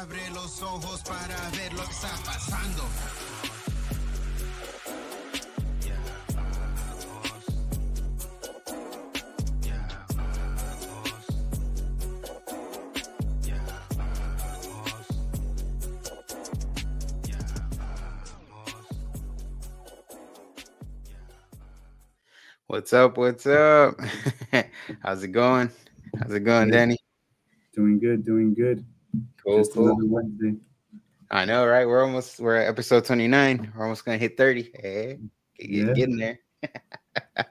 Abre los ojos para ver lo que está pasando. What's up? What's up? How's it going? How's it going, Danny? Doing good, doing good. Cool, Just cool. Wednesday. I know, right? We're almost we're at episode 29. We're almost gonna hit 30. Hey, get, Yeah. getting there.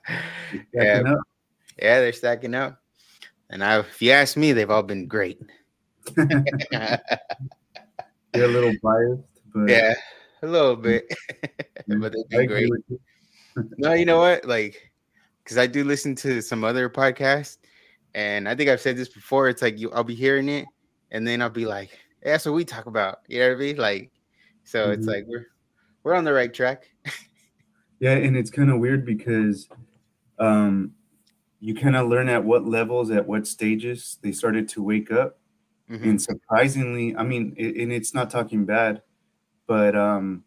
Yeah, up. yeah, they're stacking up. And I if you ask me, they've all been great. You're a little biased, but yeah, a little bit. but they've been great. you. No, you know what? Like, because I do listen to some other podcasts, and I think I've said this before. It's like you, I'll be hearing it, and then I'll be like, hey, "That's what we talk about." You know what I mean? Like, so it's Mhm. like we're we're on the right track. Yeah, and it's kind of weird because um, you kind of learn at what levels, at what stages they started to wake up. Mhm. And surprisingly, I mean, it, and it's not talking bad, but um,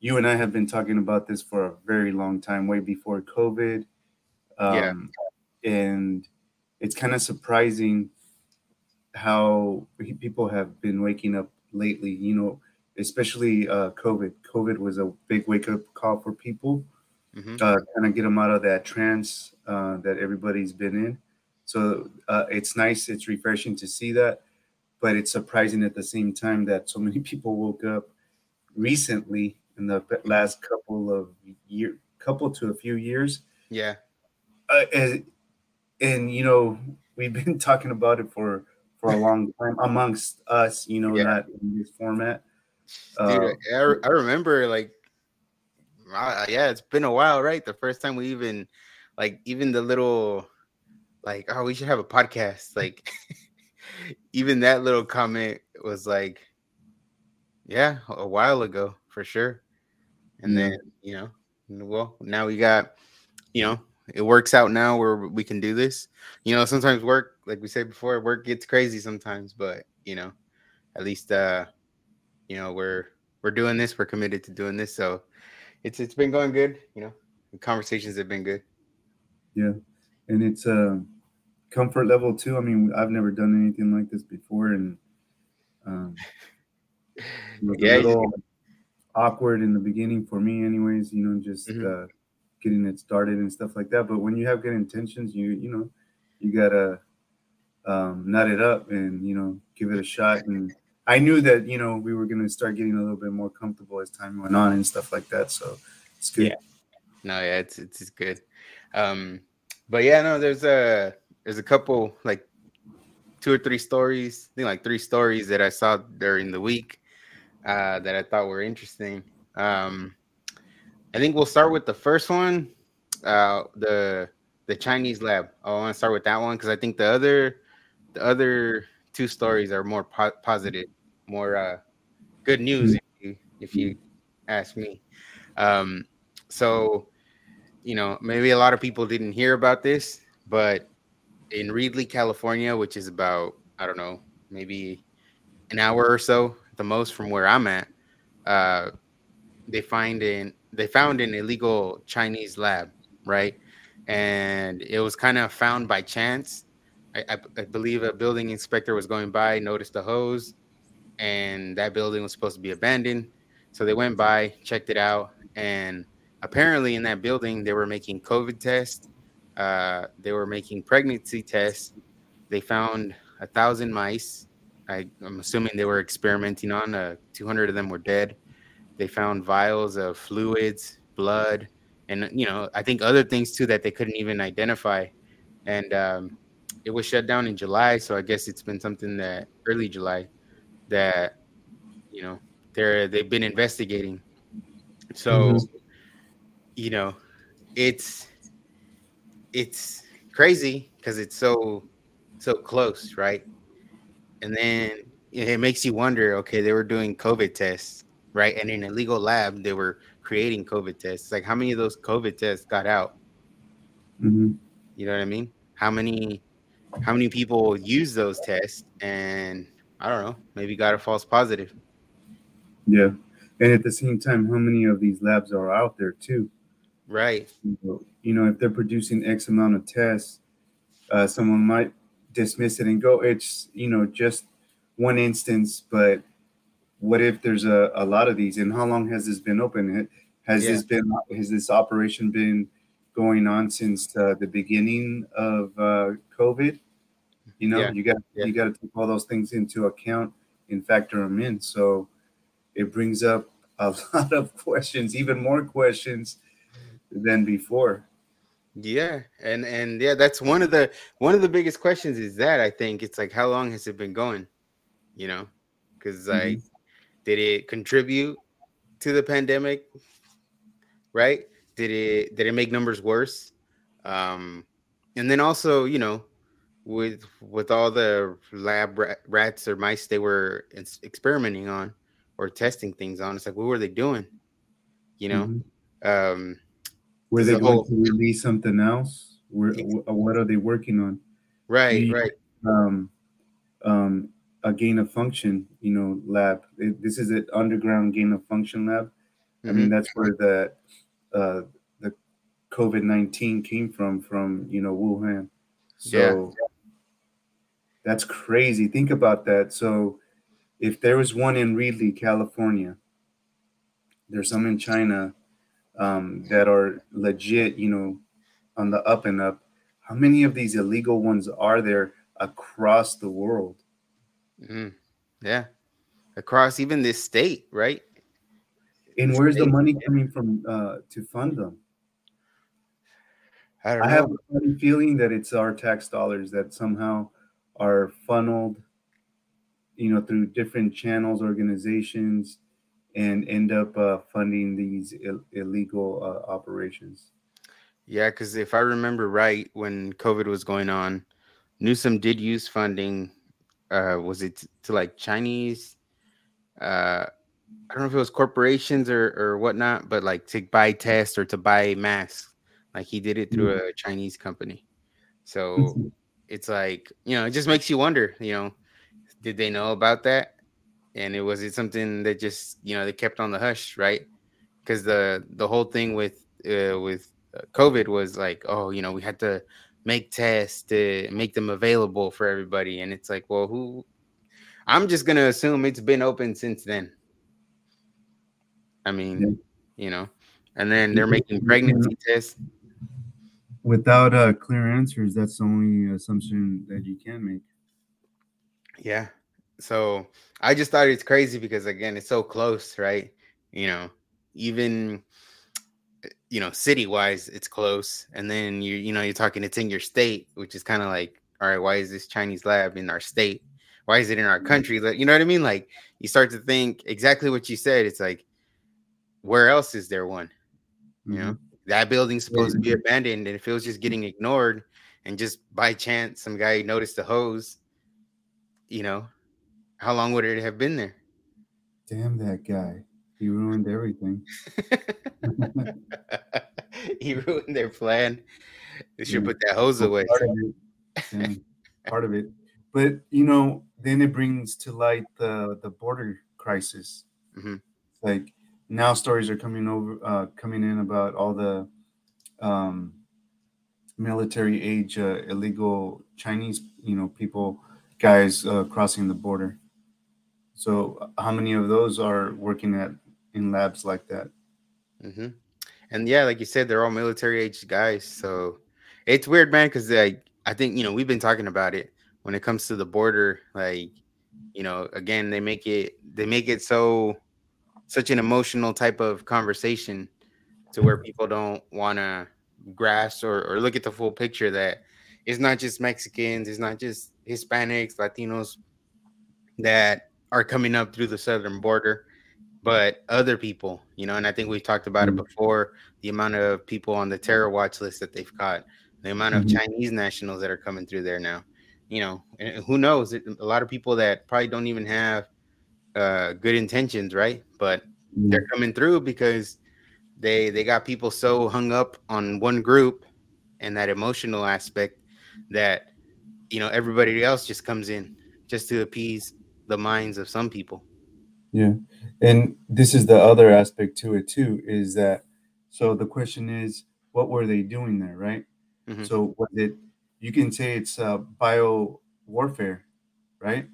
you and I have been talking about this for a very long time, way before COVID. Um, And it's kind of surprising how people have been waking up lately, you know, especially uh, COVID. COVID was a big wake up call for people Mhm. uh, kind of get them out of that trance uh, that everybody's been in. So uh, it's nice, it's refreshing to see that, but it's surprising at the same time that so many people woke up recently in the last couple of year, couple to a few years, Yeah, uh, and, and you know we've been talking about it for for a long time amongst us, you know, Yeah. not in this format. dude, Uh, I, I I remember like, uh, yeah, it's been a while, right? The first time we even, like, even the little, like, oh, we should have a podcast. Like, even that little comment was like, yeah, a while ago for sure. And Yeah. then you know, well, now we got, you know, it works out now where we can do this. You know, sometimes work, like we said before, work gets crazy sometimes, but you know, at least uh you know we're we're doing this we're committed to doing this so it's it's been going good you know the conversations have been good Yeah, and it's a comfort level too. I mean, I've never done anything like this before, and um, Yeah, a little awkward in the beginning for me, anyways. You know, just Mhm. uh, getting it started and stuff like that. But when you have good intentions, you you know, you gotta um, nut it up and you know give it a shot. And I knew that you know we were gonna start getting a little bit more comfortable as time went on and stuff like that. So it's good. Yeah. no yeah it's it's, it's good um but yeah no there's a there's a couple like two or three stories i think like three stories that i saw during the week uh that i thought were interesting um i think we'll start with the first one uh the the chinese lab. I want to start with that one because i think the other the other two stories are more po- positive more uh good news if you if you ask me. Um so you know maybe a lot of people didn't hear about this but in reedley california which is about i don't know maybe an hour or so the most from where i'm at uh they find in they found an illegal chinese lab right? And it was kind of found by chance. I, I, I believe a building inspector was going by noticed the hose and that building was supposed to be abandoned. So they went by checked it out and apparently in that building they were making covid tests uh, they were making pregnancy tests. They found a thousand mice. I, i'm assuming they were experimenting on uh, 200 of them were dead they found vials of fluids blood and you know i think other things too that they couldn't even identify. And um, it was shut down in july so i guess it's been something that early july that you know they're they've been investigating. So Mhm. you know it's it's crazy because it's so so close right? And then it makes you wonder okay they were doing covid tests right and in a legal lab they were creating covid tests like how many of those covid tests got out Mhm. you know what i mean how many how many people use those tests and I don't know, maybe got a false positive. Yeah. And at the same time, how many of these labs are out there too? Right. You know, if they're producing X amount of tests, uh, someone might dismiss it and go, it's, you know, just one instance, but what if there's a, a lot of these and how long has this been open? Has yeah. this been, has this operation been going on since uh, the beginning of uh, COVID? You know, yeah. you got yeah. you got to take all those things into account and factor them in. So it brings up a lot of questions, even more questions than before. Yeah, and and yeah, that's one of the one of the biggest questions is that I think it's like how long has it been going? You know, because mm-hmm. Did it contribute to the pandemic? Right? Did it did it make numbers worse? Um, and then also, you know, with with all the lab rats or mice they were experimenting on or testing things on. It's like, what were they doing? You know, mm-hmm. um, were they going whole, to release something else? Where, what are they working on? Right, right. Um, um, a gain of function, you know, lab. It, this is an underground gain of function lab. Mm-hmm. I mean, mm-hmm. that's where the uh, the COVID nineteen came from, from you know Wuhan. So yeah. That's crazy. Think about that. So, if there was one in Reedley, California, there's some in China um, that are legit, you know, on the up and up. How many of these illegal ones are there across the world? Mm, yeah, across even this state, right? And where's the money coming from uh, to fund them? I, I have a funny feeling that it's our tax dollars that somehow are funneled you know through different channels organizations and end up uh, funding these Ill- illegal uh, operations. Yeah because if i remember right when covid was going on newsom did use funding uh, was it to like chinese uh, i don't know if it was corporations or, or whatnot but like to buy tests or to buy masks like he did it through mm-hmm. a chinese company. So mm-hmm. it's like you know it just makes you wonder you know did they know about that? And it was it something that just you know they kept on the hush right? Because the the whole thing with uh, with uh, covid was like oh you know we had to make tests to make them available for everybody and it's like well who i'm just gonna assume it's been open since then i mean yeah. you know and then they're making pregnancy tests without uh, clear answers, that's the only assumption that you can make. Yeah. So I just thought it's crazy because again, it's so close, right? You know, even you know, city wise, it's close. And then you you know, you're talking it's in your state, which is kind of like, all right, why is this Chinese lab in our state? Why is it in our mm-hmm. country? You know what I mean? Like you start to think exactly what you said. It's like, where else is there one? You mm-hmm. know? that building's supposed to be abandoned and if it was just getting ignored and just by chance some guy noticed the hose you know how long would it have been there damn that guy he ruined everything he ruined their plan they should yeah. put that hose away part of, yeah, part of it but you know then it brings to light the the border crisis mm-hmm. like now stories are coming over uh, coming in about all the um, military age uh, illegal Chinese you know people guys uh, crossing the border. So how many of those are working at in labs like that? Mm-hmm. And yeah, like you said, they're all military age guys. So it's weird, man, because like I think you know we've been talking about it when it comes to the border. Like you know, again, they make it they make it so such an emotional type of conversation to where people don't want to grasp or, or look at the full picture that it's not just Mexicans, it's not just Hispanics, Latinos that are coming up through the southern border, but other people, you know, and I think we've talked about mm-hmm. it before the amount of people on the terror watch list that they've caught, the amount of mm-hmm. Chinese nationals that are coming through there now, you know, and who knows, a lot of people that probably don't even have uh, good intentions, right? But mm-hmm. they're coming through because they they got people so hung up on one group and that emotional aspect that you know everybody else just comes in just to appease the minds of some people. Yeah. And this is the other aspect to it too is that so the question is what were they doing there, right? Mm-hmm. So was it you can say it's uh, bio warfare, right?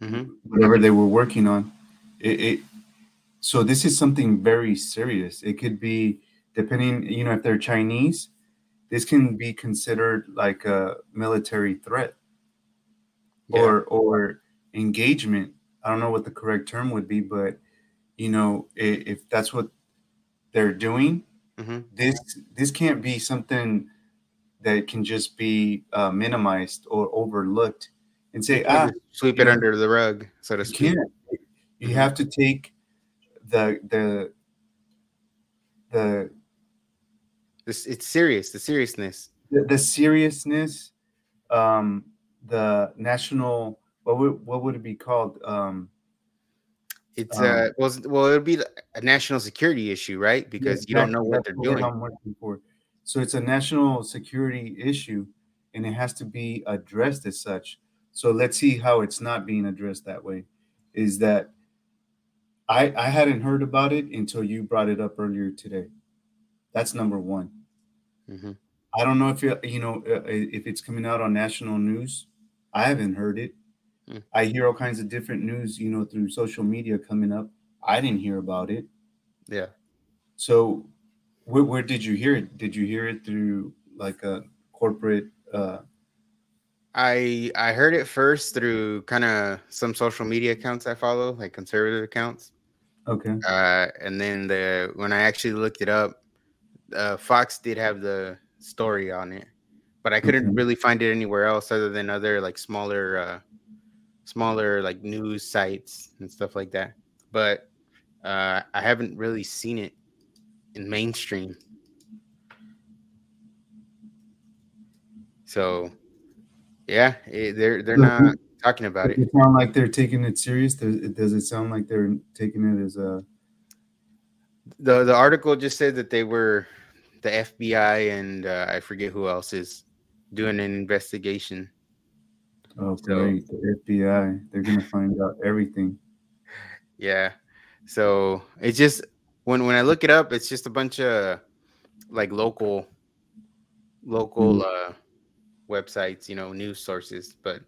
Mm-hmm. Whatever they were working on. It, it so this is something very serious. It could be depending, you know, if they're Chinese, this can be considered like a military threat yeah. or or engagement. I don't know what the correct term would be, but you know, if, if that's what they're doing, mm-hmm. this this can't be something that can just be uh, minimized or overlooked and say, ah, sweep it know, under the rug, so to speak. You, you mm-hmm. have to take the the the this it's serious the seriousness the, the seriousness um the national what would what would it be called um it's um, uh well, well it would be a national security issue right because yeah, you don't know what they're doing I'm working for. so it's a national security issue and it has to be addressed as such so let's see how it's not being addressed that way is that I, I hadn't heard about it until you brought it up earlier today. That's number one. Mm-hmm. I don't know if you you know uh, if it's coming out on national news. I haven't heard it. Mm. I hear all kinds of different news, you know, through social media coming up. I didn't hear about it. Yeah. So, where, where did you hear it? Did you hear it through like a corporate? uh I I heard it first through kind of some social media accounts I follow, like conservative accounts. Okay. Uh, and then the when I actually looked it up, uh, Fox did have the story on it, but I couldn't okay. really find it anywhere else other than other like smaller, uh, smaller like news sites and stuff like that. But uh, I haven't really seen it in mainstream. So, yeah, it, they're they're not talking about it. Does it sound like they're taking it serious? Does it, sound like they're taking it as a? The the article just said that they were, the FBI and uh, I forget who else is doing an investigation. Oh, great! The FBI, they're gonna find out everything. Yeah, so it's just when when I look it up, it's just a bunch of like local, local mm. uh websites, you know, news sources, but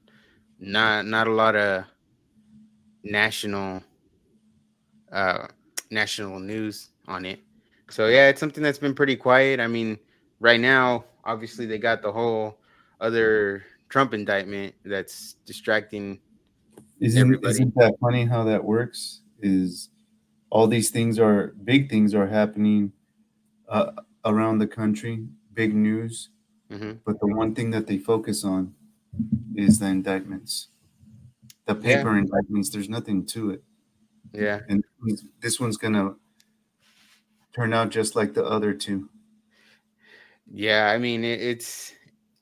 not not a lot of national uh national news on it. So yeah, it's something that's been pretty quiet. I mean, right now, obviously they got the whole other Trump indictment that's distracting isn't, everybody. Isn't that funny how that works? Is all these things are big things are happening uh, around the country, big news, mm-hmm. but the one thing that they focus on is the indictments. The paper yeah. indictments, there's nothing to it. Yeah. And this one's going to turn out just like the other two. Yeah, I mean it, it's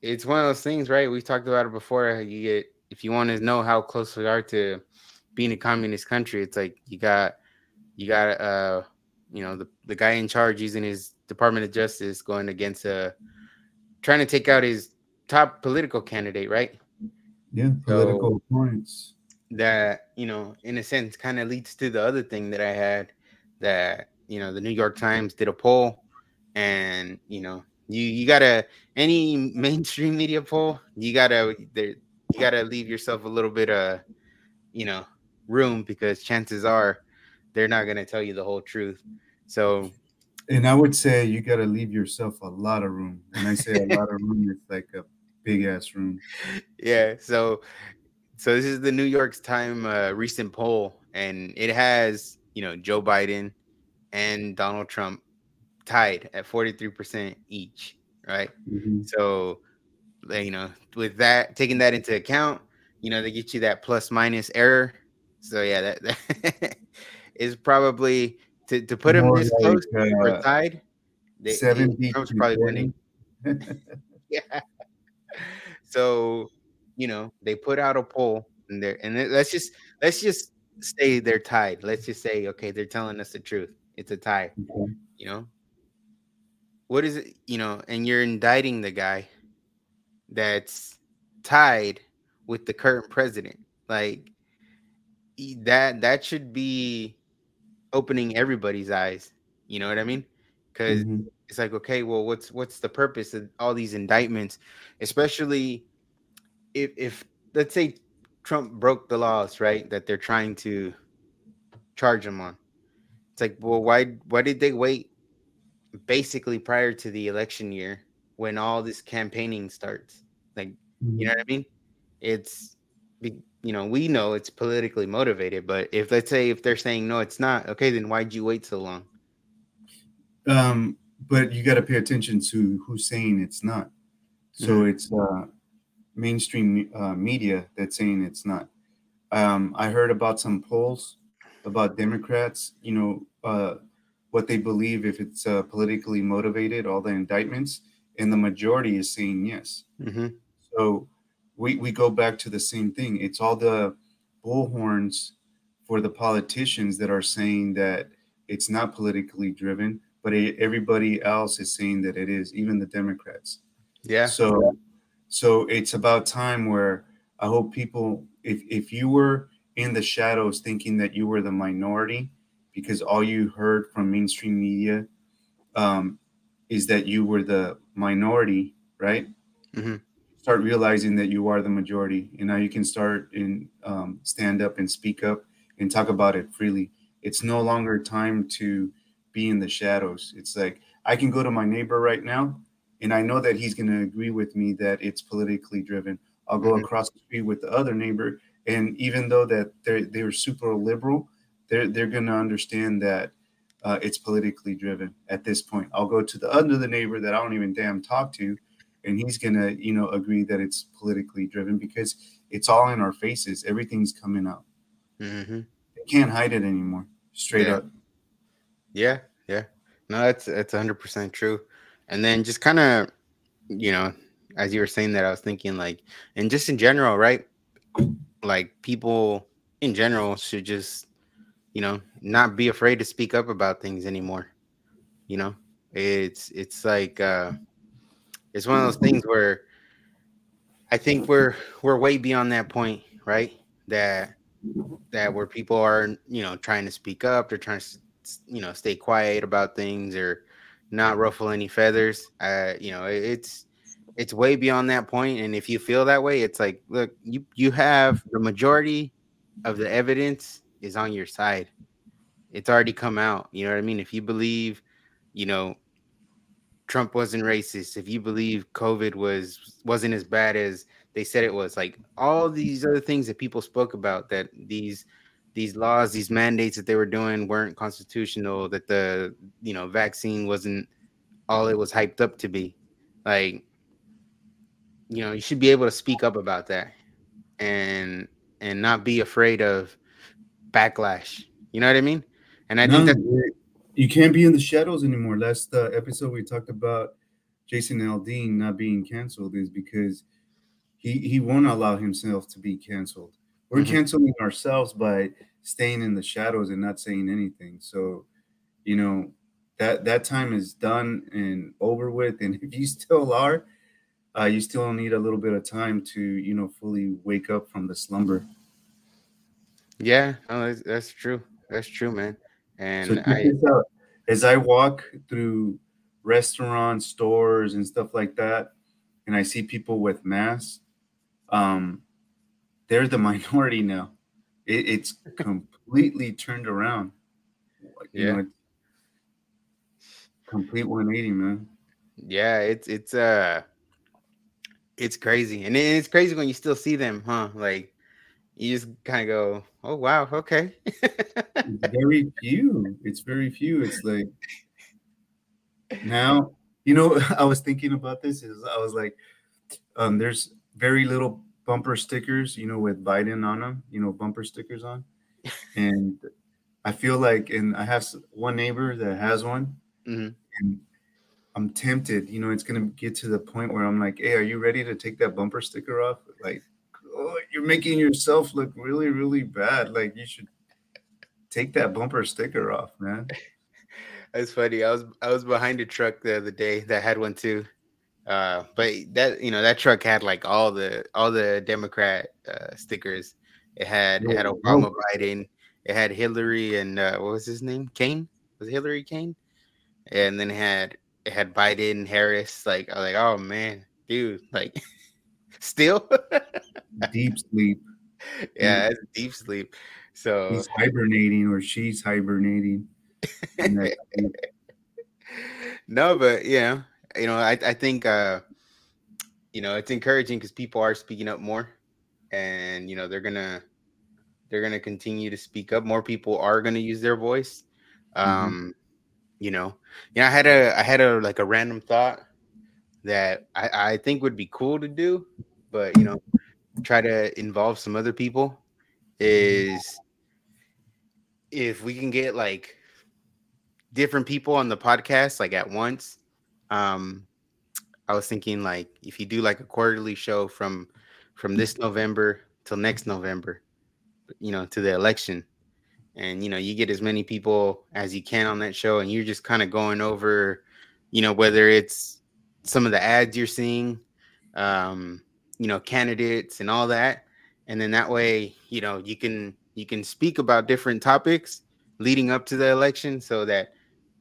it's one of those things, right? We've talked about it before. You get if you want to know how close we are to being a communist country, it's like you got you got uh you know the, the guy in charge using his Department of Justice going against a trying to take out his top political candidate, right? Yeah, political so points. That you know, in a sense, kind of leads to the other thing that I had that you know the New York Times did a poll, and you know, you you gotta any mainstream media poll, you gotta there you gotta leave yourself a little bit of you know room because chances are they're not gonna tell you the whole truth. So and I would say you got to leave yourself a lot of room. When I say a lot of room, it's like a big ass room. Yeah. So, so this is the New York Times uh, recent poll, and it has you know Joe Biden and Donald Trump tied at forty three percent each. Right. Mm-hmm. So, you know, with that taking that into account, you know, they get you that plus minus error. So yeah, that, that is probably to, to put them this like, close uh, or tied, they, Trump's probably winning. yeah. So, you know, they put out a poll and there and let's just let's just say they're tied. Let's just say, okay, they're telling us the truth. It's a tie. Okay. You know, what is it? You know, and you're indicting the guy that's tied with the current president. Like, that that should be opening everybody's eyes. You know what I mean? Because mm-hmm. it's like, okay, well, what's what's the purpose of all these indictments, especially if if let's say Trump broke the laws, right? That they're trying to charge him on. It's like, well, why why did they wait basically prior to the election year when all this campaigning starts? Like, mm-hmm. you know what I mean? It's you know, we know it's politically motivated, but if let's say if they're saying no, it's not, okay, then why'd you wait so long? Um, but you got to pay attention to who's saying it's not. So mm-hmm. it's uh, mainstream uh, media that's saying it's not. Um, I heard about some polls about Democrats, you know, uh, what they believe if it's uh, politically motivated, all the indictments, and the majority is saying yes. Mm-hmm. So we, we go back to the same thing. It's all the bullhorns for the politicians that are saying that it's not politically driven, but it, everybody else is saying that it is, even the Democrats. Yeah. So, so it's about time where I hope people, if if you were in the shadows thinking that you were the minority because all you heard from mainstream media um, is that you were the minority, right? Mm-hmm start realizing that you are the majority and now you can start and um, stand up and speak up and talk about it freely it's no longer time to be in the shadows it's like i can go to my neighbor right now and i know that he's going to agree with me that it's politically driven i'll go mm-hmm. across the street with the other neighbor and even though that they're they're super liberal they're they're going to understand that uh, it's politically driven at this point. I'll go to the other the neighbor that i don't even damn talk to and he's gonna you know agree that it's politically driven because it's all in our faces. Everything's coming out mm-hmm. they can't hide it anymore. Straight yeah. up. Yeah yeah. No that's that's 100% true. And then just kind of you know as you were saying that i was thinking like and just in general right? Like people in general should just you know not be afraid to speak up about things anymore you know it's it's like uh it's one of those things where I think we're we're way beyond that point, right? That that where people are, you know, trying to speak up, they're trying to, you know, stay quiet about things or not ruffle any feathers. Uh, you know, it's it's way beyond that. And if you feel that way, it's like, look, you you have the majority of the evidence is on your side. It's already come out. You know what I mean? If you believe, you know, Trump wasn't racist, if you believe COVID was wasn't as bad as they said it was, like all these other things that people spoke about, that these these laws, these mandates that they were doing weren't constitutional, that the you know vaccine wasn't all it was hyped up to be, like you know you should be able to speak up about that and and not be afraid of backlash. You know what I mean? And I no, think that you can't be in the shadows anymore. Last uh, episode we talked about Jason Aldean not being canceled is because he he won't allow himself to be canceled. We're mm-hmm. canceling ourselves by staying in the shadows and not saying anything. So, you know, that that time is done and over with. And if you still are, uh, you still need a little bit of time to you know fully wake up from the slumber. Yeah, oh, that's, that's true. That's true, man. And so I, as I walk through restaurants, stores, and stuff like that, and I see people with masks, um, they're the minority now. It, it's completely turned around. You yeah. Know, complete 180, man. Yeah, it's it's uh it's crazy. And it's crazy when you still see them, huh? Like you just kind of go, "Oh wow, okay." very few. It's very few. It's like now, you know, I was thinking about this. Is I was like, um, there's very little bumper stickers, you know, with Biden on them. You know, bumper stickers on, and I feel like, and I have one neighbor that has one, mm-hmm. and I'm tempted. You know, it's gonna get to the point where I'm like, "Hey, are you ready to take that bumper sticker off?" Like oh, you're making yourself look really, really bad. Like you should take that bumper sticker off, man. That's funny. I was I was behind a truck the other day that had one too. Uh, but that you know that truck had like all the all the Democrat uh, stickers, It had it had Obama, Biden. It had Hillary and uh, what was his name? Kaine was it Hillary Kaine, and then it had it had Biden, Harris. Like I was like, oh man, dude, like still deep sleep. Yeah, it's deep sleep. So he's hibernating or she's hibernating. no, but yeah, you know, I, I think uh you know it's encouraging because people are speaking up more and you know they're gonna they're gonna continue to speak up. More people are gonna use their voice. Mm-hmm. Um, mm-hmm. you know, yeah, I had a I had a like a random thought that I, I think would be cool to do, but you know, try to involve some other people is if we can get like different people on the podcast like at once. Um i was thinking like if you do like a quarterly show from from this november till next november you know to the election and you know you get as many people as you can on that show and you're just kind of going over you know whether it's some of the ads you're seeing um you know candidates and all that. And then that way you know you can you can speak about different topics leading up to the election so that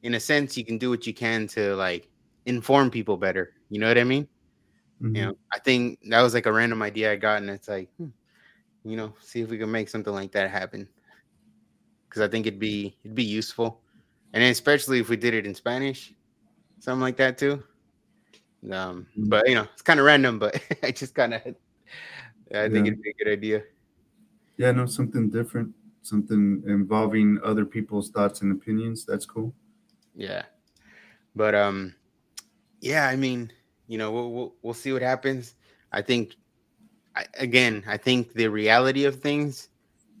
in a sense you can do what you can to like inform people better. You know what i mean? Mm-hmm. you know i think that was like a random idea i got and it's like hmm, you know see if we can make something like that happen. Because i think it'd be it'd be useful. And especially if we did it in spanish something like that too um mm-hmm. but you know it's kind of random but i just kind of i think yeah. it'd be a good idea yeah no something different something involving other people's thoughts and opinions that's cool yeah. But um yeah, I mean, you know, we'll we'll, we'll see what happens. I think I, again, I think the reality of things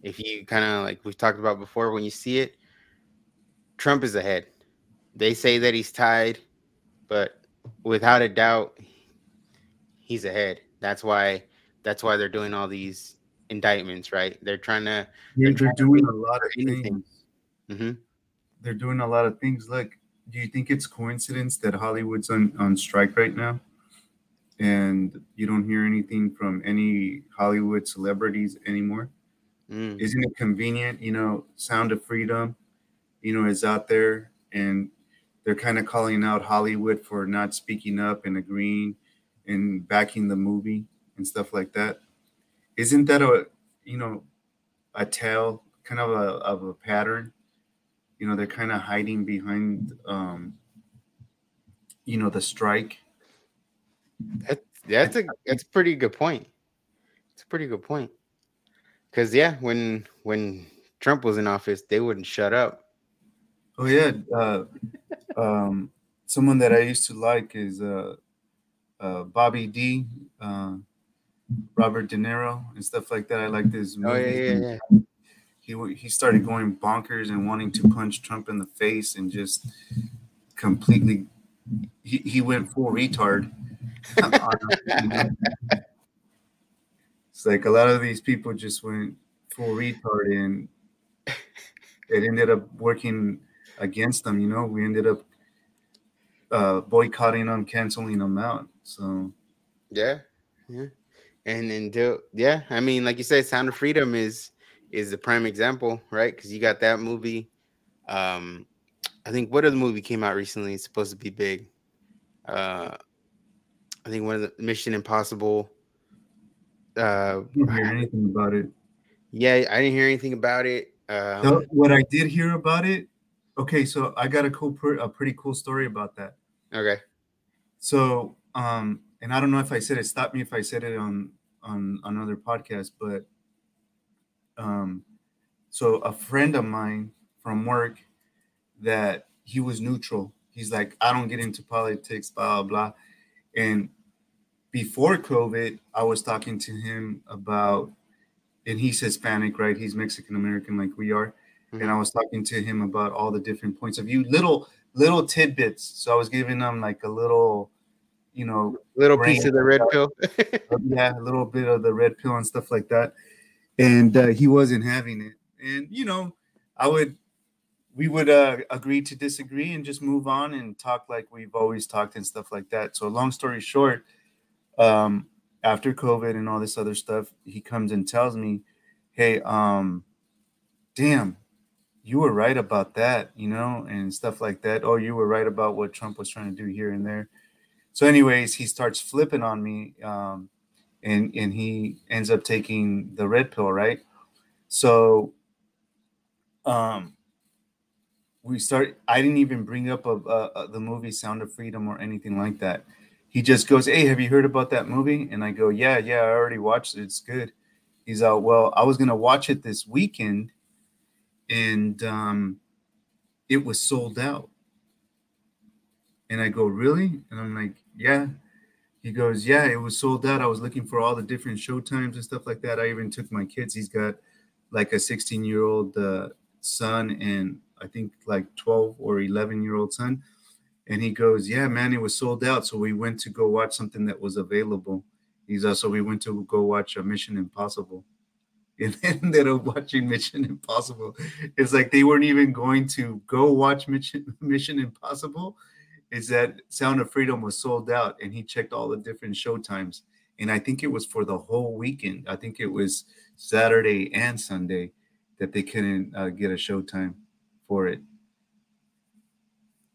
if you kind of like we've talked about before when you see it Trump is ahead. They say that he's tied, but without a doubt he's ahead. That's why that's why they're doing all these indictments, right? They're trying to they're, they're, they're doing a lot of anything. things. Mm-hmm they're doing a lot of things. Look, do you think it's coincidence that Hollywood's on, on strike right now? And you don't hear anything from any Hollywood celebrities anymore? Mm. Isn't it convenient? You know, Sound of Freedom, you know, is out there and they're kind of calling out Hollywood for not speaking up and agreeing and backing the movie and stuff like that. Isn't that a, you know, a tale, kind of a, of a pattern? You know they're kind of hiding behind um you know the strike. That, that's a that's a pretty good point. It's a pretty good point. Because yeah when when trump was in office they wouldn't shut up. Oh yeah uh um someone that i used to like is uh uh bobby d uh robert de niro and stuff like that i like this oh yeah yeah, yeah he he started going bonkers and wanting to punch Trump in the face and just completely he, he went full retard. it's like a lot of these people just went full retard and it ended up working against them, you know. We ended up uh, boycotting them, canceling them out. So yeah, yeah. And until yeah, I mean, like you said, Sound of Freedom is is the prime example, right? Because you got that movie. Um, I think what other movie came out recently? It's supposed to be big. Uh, I think one of the Mission Impossible. Uh, I didn't hear anything about it. Yeah, I didn't hear anything about it. Um, what I did hear about it. Okay, so I got a cool, a pretty cool story about that. Okay. So, um, and I don't know if I said it. Stop me if I said it on on another podcast, but um, so a friend of mine from work that he was neutral. He's like, I don't get into politics, blah, blah, blah. And before COVID, I was talking to him about, and he's Hispanic, right? He's Mexican American like we are. Mm-hmm. And I was talking to him about all the different points of view, little, little tidbits. So I was giving him like a little, you know, little piece of the red pill. yeah, a little bit of the red pill and stuff like that and uh, he wasn't having it. And you know, I would, we would uh, agree to disagree and just move on and talk like we've always talked and stuff like that. So, long story short, um, after COVID and all this other stuff, he comes and tells me hey, um, damn, you were right about that, you know, and stuff like that. Oh, you were right about what Trump was trying to do here and there. So, anyways, he starts flipping on me, um, and and he ends up taking the red pill, right? So, um, we start. I didn't even bring up a, a, a, the movie Sound of Freedom or anything like that. He just goes, "Hey, have you heard about that movie?" And I go, "Yeah, yeah, I already watched it. It's good." He's out. Well, I was gonna watch it this weekend, and um, it was sold out. And I go, "Really?" And I'm like, "Yeah." He goes, "Yeah, it was sold out. I was looking for all the different show times and stuff like that. I even took my kids. He's got like a 16 year old uh, son and I think like 12 or 11 year old son." And he goes, "Yeah, man, it was sold out. So we went to go watch something that was available." He's also we went to go watch a Mission Impossible. And ended up watching Mission Impossible. It's like they weren't even going to go watch Mission Mission Impossible. Is that Sound of Freedom was sold out, and he checked all the different show times, and I think it was for the whole weekend. I think it was Saturday and Sunday that they couldn't uh, get a show time for it.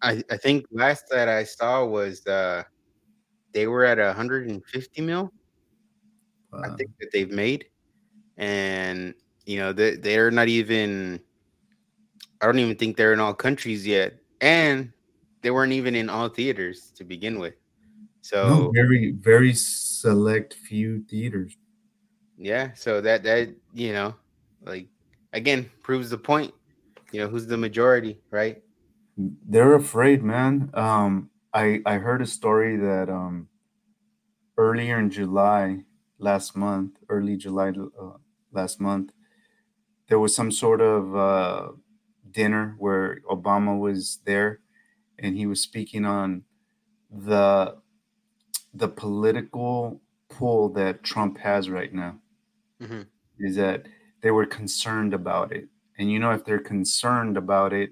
I, I think last that I saw was uh, they were at 150 mil. Wow. I think that they've made, and you know they they're not even. I don't even think they're in all countries yet, and they weren't even in all theaters to begin with. So no, very very select few theaters. Yeah, so that that you know, like again proves the point. You know, who's the majority, right? They're afraid, man. Um, I I heard a story that um earlier in July last month, early July uh, last month, there was some sort of uh, dinner where Obama was there, and he was speaking on the the political pull that Trump has right now. Mm-hmm. Is that they were concerned about it, and you know if they're concerned about it,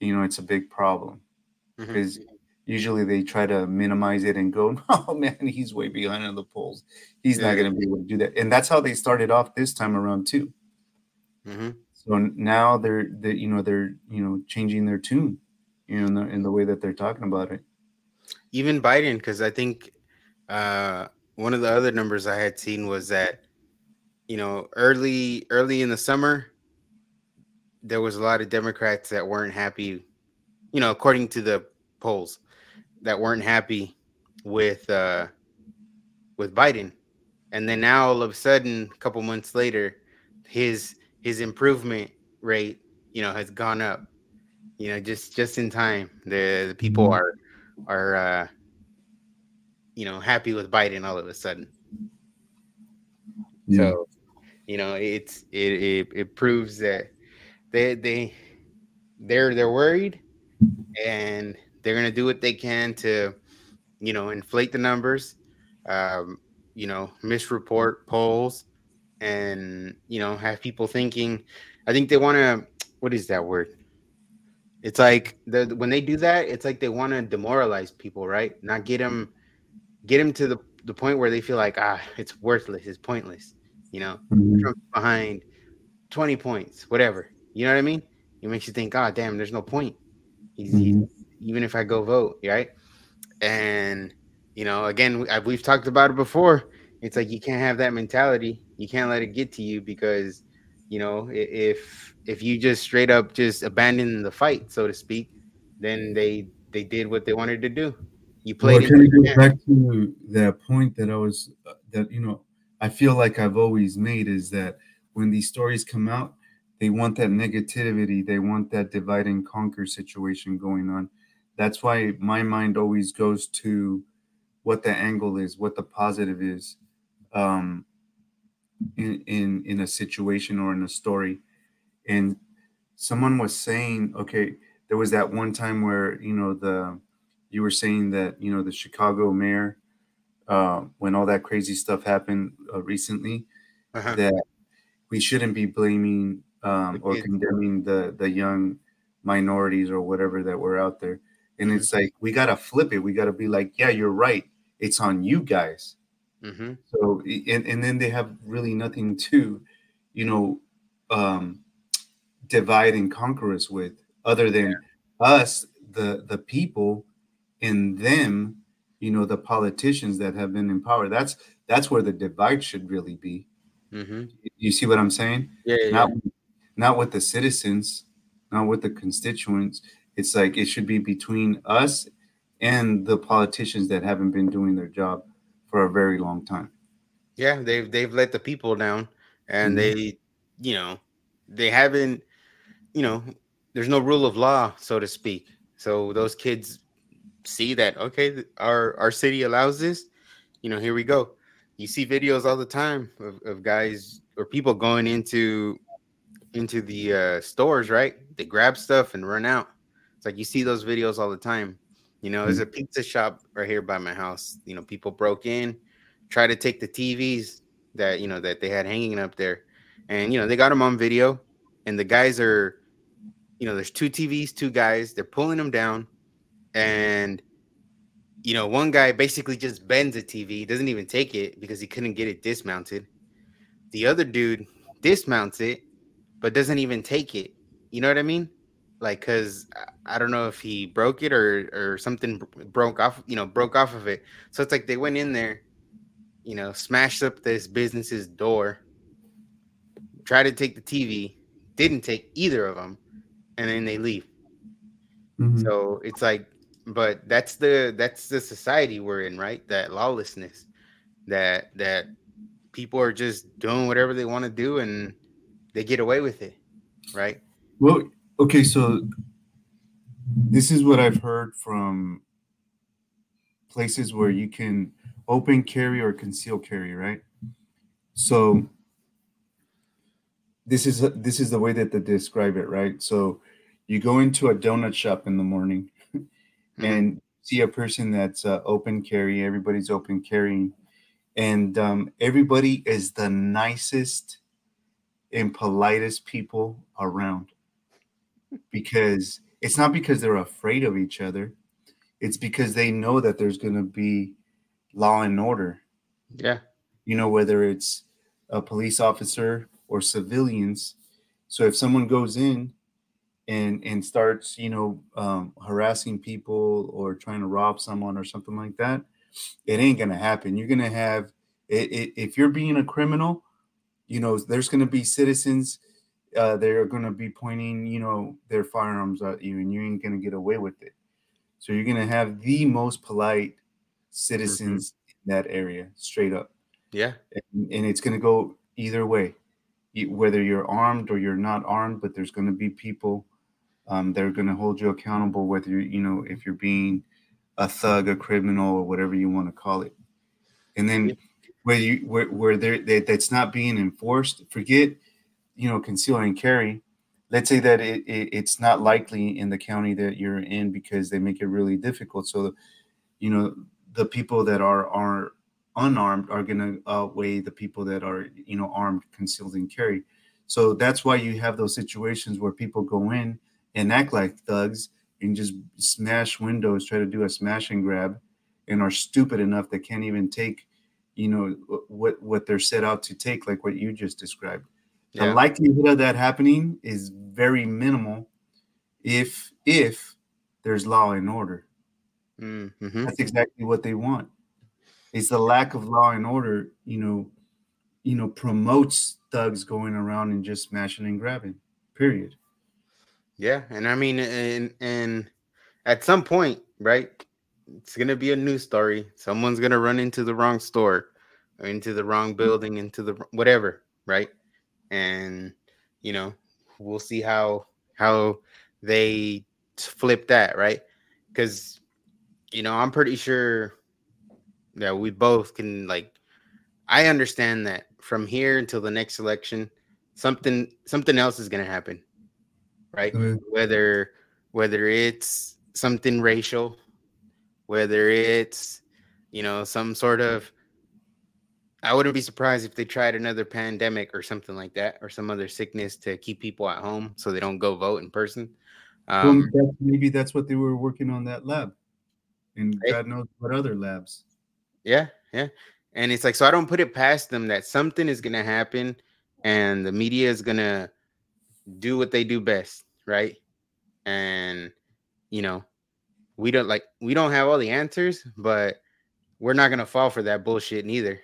you know it's a big problem because mm-hmm usually they try to minimize it and go, oh man, he's way behind on the polls. He's yeah. not going to be able to do that. And that's how they started off this time around too. Mm-hmm. So now they're, they, you know, they're, you know, changing their tune, you know, in the, in the way that they're talking about it. Even Biden, because I think uh, one of the other numbers I had seen was that, you know, early early in the summer, there was a lot of Democrats that weren't happy, you know, according to the polls that weren't happy with uh, with Biden, and then now all of a sudden, a couple months later, his his improvement rate, you know, has gone up. You know, just just in time, the, the people mm-hmm. are are uh, you know happy with Biden all of a sudden. Yeah. So, you know, it's it, it it proves that they they they're they're worried and they're going to do what they can to, you know, inflate the numbers, um, you know, misreport polls, and you know, have people thinking. I think they want to. What is that word? It's like the when they do that, it's like they want to demoralize people, right? Not get them, get them to the the point where they feel like ah, it's worthless, it's pointless. You know, mm-hmm. behind twenty points, whatever. You know what I mean? It makes you think, oh damn, there's no point. He's, mm-hmm even if I go vote, right? And you know, again, we've talked about it before. It's like you can't have that mentality. You can't let it get to you because, you know, if if you just straight up just abandon the fight, so to speak, then they they did what they wanted to do. You played. Well, can we go back to that point that I was uh, that you know I feel like I've always made is that when these stories come out, they want that negativity, they want that divide and conquer situation going on that's why my mind always goes to what the angle is, what the positive is, um, in in in a situation or in a story. And someone was saying, okay, there was that one time where you know the you were saying that you know the Chicago mayor uh, when all that crazy stuff happened uh, recently uh-huh. that we shouldn't be blaming um, or condemning the the young minorities or whatever that were out there and it's like we gotta flip it. We gotta be like, yeah, you're right. It's on you guys. Mm-hmm. So and, and then they have really nothing to, you know, um, divide and conquer us with, other than yeah. us, the the people, and them, you know, the politicians that have been in power. That's that's where the divide should really be. Mm-hmm. You see what I'm saying? Yeah, yeah, not, not with the citizens, not with the constituents. It's like it should be between us and the politicians that haven't been doing their job for a very long time. Yeah, they've they've let the people down, and mm-hmm. they, you know, they haven't, you know, there's no rule of law, so to speak. So those kids see that okay, our our city allows this, you know, here we go. You see videos all the time of, of guys or people going into into the uh, stores, right? They grab stuff and run out. Like you see those videos all the time. You know, there's mm-hmm. a pizza shop right here by my house. You know, people broke in, tried to take the TVs that you know that they had hanging up there, and you know they got them on video. And the guys are, you know, there's two TVs, two guys. They're pulling them down, mm-hmm. and you know, one guy basically just bends a TV, doesn't even take it because he couldn't get it dismounted. The other dude dismounts it, but doesn't even take it. You know what I mean? Like because I don't know if he broke it or or something broke off, you know, broke off of it. So it's like they went in there, you know, smashed up this business's door, tried to take the TV, didn't take either of them, and then they leave. Mm-hmm. So it's like, but that's the that's the society we're in, right? That lawlessness, that that people are just doing whatever they want to do and they get away with it, right? Well, okay, so this is what I've heard from places where you can open carry or conceal carry, right? So this is this is the way that they describe it, right? So you go into a donut shop in the morning mm-hmm. and see a person that's uh, open carry. Everybody's open carrying, and um, everybody is the nicest and politest people around because it's not because they're afraid of each other. It's because they know that there's going to be law and order. Yeah. You know, whether it's a police officer or civilians. So if someone goes in and and starts, you know, um, harassing people or trying to rob someone or something like that, it ain't gonna happen. You're gonna have it, it, if you're being a criminal, you know, there's gonna be citizens uh, they're going to be pointing, you know, their firearms at you, and you ain't going to get away with it. So you're going to have the most polite citizens mm-hmm. in that area, straight up. Yeah, and, and it's going to go either way, whether you're armed or you're not armed. But there's going to be people um, that are going to hold you accountable, whether you, you know, if you're being a thug, a criminal, or whatever you want to call it. And then where you where where there that, that's not being enforced, forget you know conceal and carry let's say that it, it, it's not likely in the county that you're in because they make it really difficult. So you know the people that are are unarmed are going to outweigh the people that are you know armed concealed and carry. So that's why you have those situations where people go in and act like thugs and just smash windows try to do a smash and grab and are stupid enough that can't even take you know what what they're set out to take like what you just described the likelihood of that happening is very minimal if if there's law and order. Mm-hmm. That's exactly what they want. It's the lack of law and order, you know, you know, promotes thugs going around and just smashing and grabbing. Period. Yeah, and I mean, and and at some point, right? It's gonna be a news story. Someone's gonna run into the wrong store, or into the wrong building, into the whatever, right? And you know we'll see how how they flip that right because you know i'm pretty sure that we both can like i understand that from here until the next election something something else is going to happen right mm-hmm. whether whether it's something racial whether it's you know some sort of I wouldn't be surprised if they tried another pandemic or something like that, or some other sickness to keep people at home so they don't go vote in person. Um, well, maybe that's what they were working on that lab, and God knows what other labs. Yeah, yeah, and it's like so. I don't put it past them that something is going to happen and the media is gonna do what they do best, right? And you know, we don't like we don't have all the answers, but we're not gonna fall for that bullshit neither.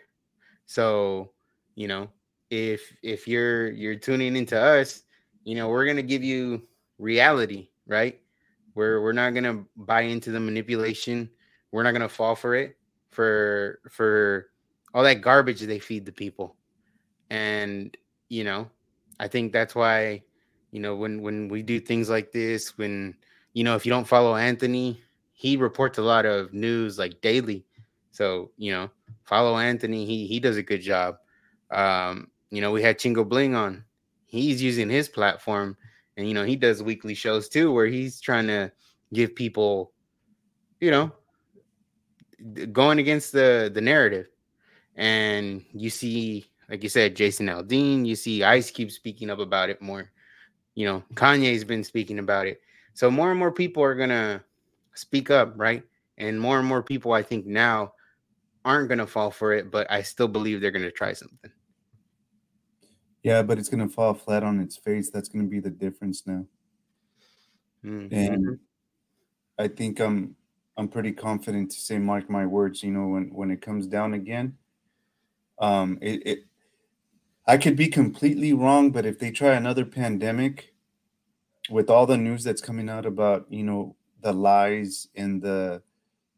So, you know, if if you're you're tuning into us, you know, we're gonna give you reality, right? We're we're not gonna buy into the manipulation. We're not gonna fall for it for for all that garbage they feed the people. And you know, I think that's why, you know, when when we do things like this, when you know, if you don't follow Anthony, he reports a lot of news like daily. So, you know, follow Anthony. He he does a good job. Um, you know, we had Chingo Bling on. He's using his platform and you know, he does weekly shows too where he's trying to give people, you know, going against the the narrative. And you see, like you said, Jason Aldean, you see Ice Cube speaking up about it more. You know, Kanye's been speaking about it. So more and more people are gonna speak up, right? And more and more people, I think now, aren't gonna fall for it, but I still believe they're gonna try something. Yeah, but it's gonna fall flat on its face. That's gonna be the difference now. Mm-hmm. And I think I'm I'm pretty confident to say, mark my words. You know, when when it comes down again, um, it, it I could be completely wrong, but if they try another pandemic, with all the news that's coming out about you know the lies and the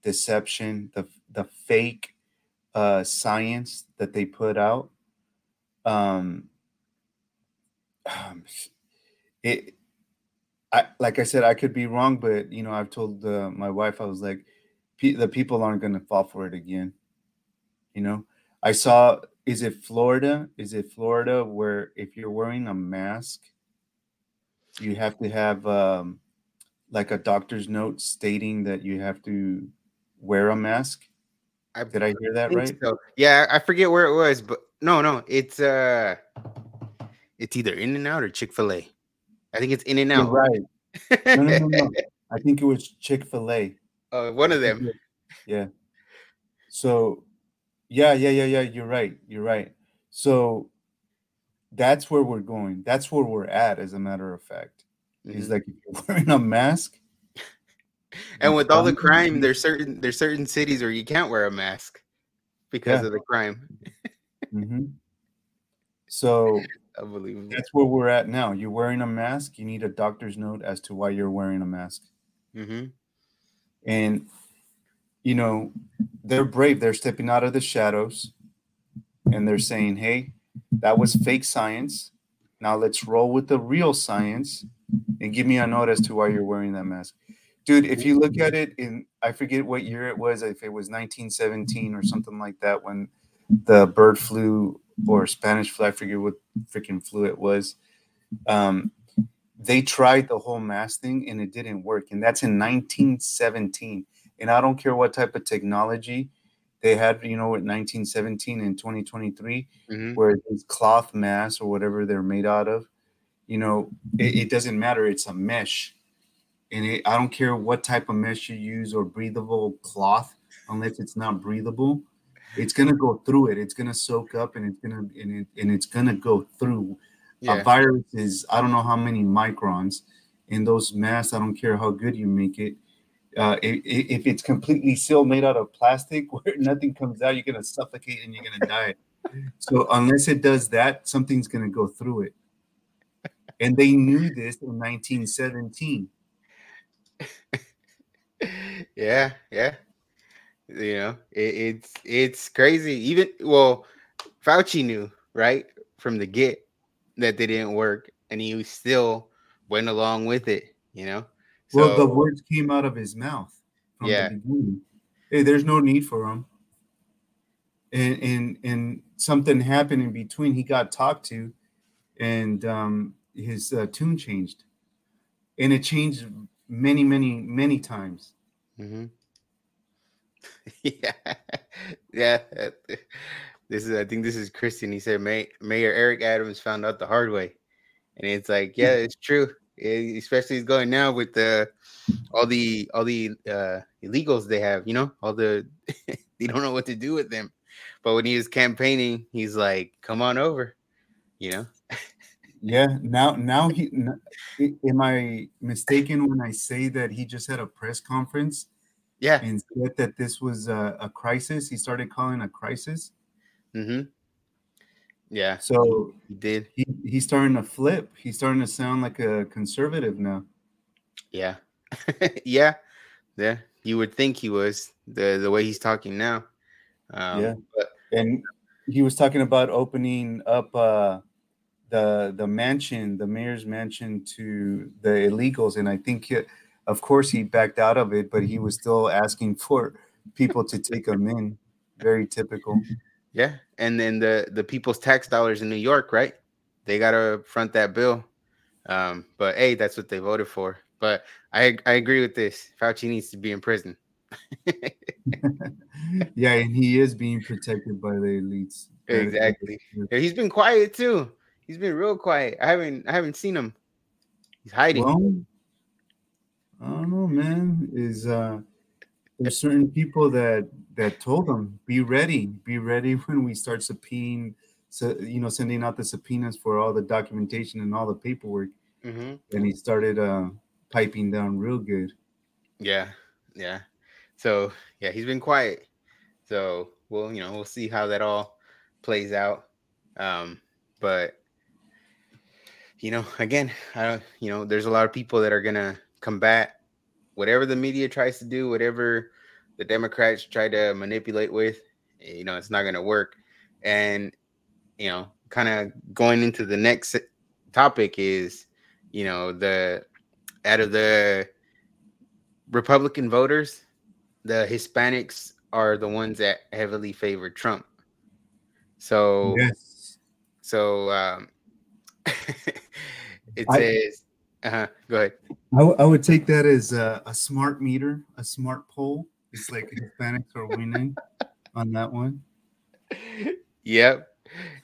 deception, the the fake uh, science that they put out, um, um it I like I said, I could be wrong, but you know, I've told uh, my wife, I was like, the people aren't going to fall for it again. You know, I saw. Is it Florida? Is it Florida where if you're wearing a mask, you have to have um, like a doctor's note stating that you have to wear a mask? I, Did I hear that right? So. Yeah, I forget where it was, but no, no, it's uh, it's either In and Out or Chick Fil A. I think it's In and Out. Right. No, no, no, no. I think it was Chick Fil A. Uh, one of them. Yeah. So, yeah, yeah, yeah, yeah. You're right. You're right. So, that's where we're going. That's where we're at, as a matter of fact. Mm-hmm. He's like, if you're wearing a mask. And with all the crime, there's certain there's certain cities where you can't wear a mask because yeah. of the crime. mm-hmm. So Unbelievable. That's where we're at now. You're wearing a mask. You need a doctor's note as to why you're wearing a mask. Mm-hmm. And you know, they're brave. They're stepping out of the shadows, and they're saying, "Hey, that was fake science. Now let's roll with the real science, and give me a note as to why you're wearing that mask." Dude, if you look at it in, I forget what year it was, if it was 1917 or something like that, when the bird flu or Spanish flu, I forget what freaking flu it was. Um, they tried the whole mask thing and it didn't work. And that's in 1917. And I don't care what type of technology they had, you know, in 1917 and 2023, mm-hmm. where these cloth masks or whatever they're made out of, you know, it, it doesn't matter. It's a mesh. And it, I don't care what type of mesh you use or breathable cloth, unless it's not breathable it's gonna go through it. It's gonna soak up, and it's gonna and, it, and it's gonna go through. Yeah. A virus is I don't know how many microns in those masks. I don't care how good you make it. Uh, if, if it's completely sealed, made out of plastic, where nothing comes out, you're gonna suffocate and you're gonna die. so unless it does that, something's gonna go through it. And they knew this in 1917. yeah, yeah. You know, it, it's it's crazy. Even well, Fauci knew right from the get that they didn't work, and he still went along with it. You know. So, well, the words came out of his mouth. yeah. The hey, there's no need for him. And and and something happened in between. He got talked to, and um, his uh, tune changed, and it changed many, many, many times. Mm-hmm. yeah, yeah. This is, I think, this is Christian. He said, May, Mayor Eric Adams found out the hard way, and it's like, yeah, it's true. It, especially it's going now with the all the all the uh, illegals they have. You know, all the they don't know what to do with them. But when he was campaigning, he's like, "Come on over." You know. Yeah. Now, now he. Am I mistaken when I say that he just had a press conference? Yeah. And said that this was a, a crisis. He started calling a crisis. Mm-hmm. Yeah. So he did. He, he's starting to flip. He's starting to sound like a conservative now. Yeah. yeah. Yeah. You would think he was the the way he's talking now. Um, yeah. But, and he was talking about opening up uh, the the mansion, the mayor's mansion, to the illegals, and I think, it, of course, he backed out of it, but he was still asking for people to take him in. Very typical. Yeah, and then the the people's tax dollars in New York, right? They gotta front that bill. Um, but hey, that's what they voted for. But I I agree with this. Fauci needs to be in prison. yeah, and he is being protected by the elites. Exactly. He's been quiet too. He's been real quiet. I haven't I haven't seen him. He's hiding. Well, I don't know, man. Is uh there's certain people that that told him, be ready, be ready when we start subpoenaing so you know sending out the subpoenas for all the documentation and all the paperwork. Mm-hmm. And he started uh piping down real good. Yeah, yeah. So yeah, he's been quiet. So we'll you know we'll see how that all plays out. Um, but you know, again, I you know, there's a lot of people that are gonna combat whatever the media tries to do, whatever the Democrats try to manipulate with. You know, it's not gonna work. And you know, kind of going into the next topic is, you know, the out of the Republican voters, the Hispanics are the ones that heavily favor Trump. So yes. So um it I, says uh-huh, go ahead. I, w- I would take that as a, a, smart meter, a smart poll. It's like Hispanics are winning on that one. Yep.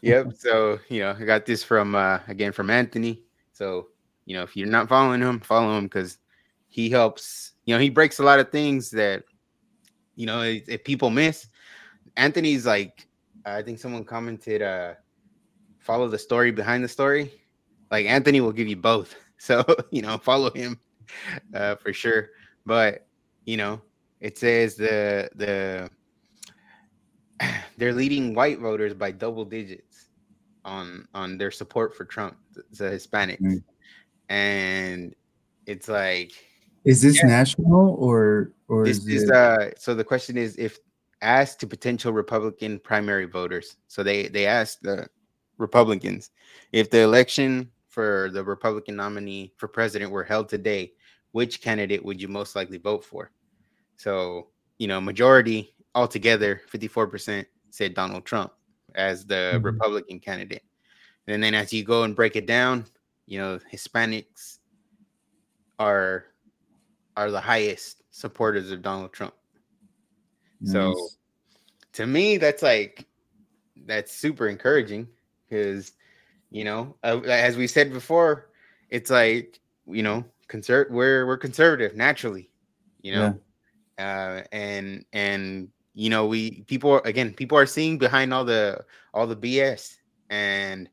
Yep. So, you know, I got this from uh again from Anthony. So, you know, if you're not following him, follow him because he helps, you know, he breaks a lot of things that you know if, if people miss. Anthony's like I think someone commented, uh, follow the story behind the story. Like Anthony will give you both. So, you know, follow him uh, for sure. But, you know, it says the, the, they're leading white voters by double digits on on their support for Trump, the Hispanics. Mm. And it's like is this yeah. national or or this is, is uh so the question is if asked to potential Republican primary voters. So they they asked the Republicans if the election for the Republican nominee for president were held today, which candidate would you most likely vote for? So, you know, majority altogether, 54% said Donald Trump as the mm-hmm. Republican candidate. And then as you go and break it down, you know, Hispanics are are the highest supporters of Donald Trump. Nice. So to me, that's like that's super encouraging because you know, uh, as we said before, it's like you know, conser- we're we're conservative naturally, you know, yeah. uh, and and you know, we people again, people are seeing behind all the all the BS, and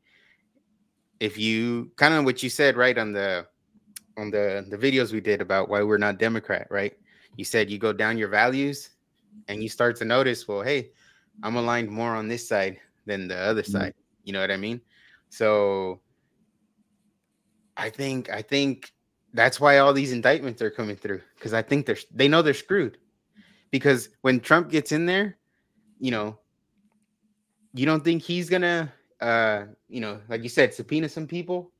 if you kind of what you said right on the on the the videos we did about why we're not Democrat, right? You said you go down your values and you start to notice, well, hey, I'm aligned more on this side than the other mm-hmm. side. You know what I mean? So I think I think that's why all these indictments are coming through because I think they're they know they're screwed. Because when Trump gets in there, you know, you don't think he's gonna uh you know, like you said, subpoena some people.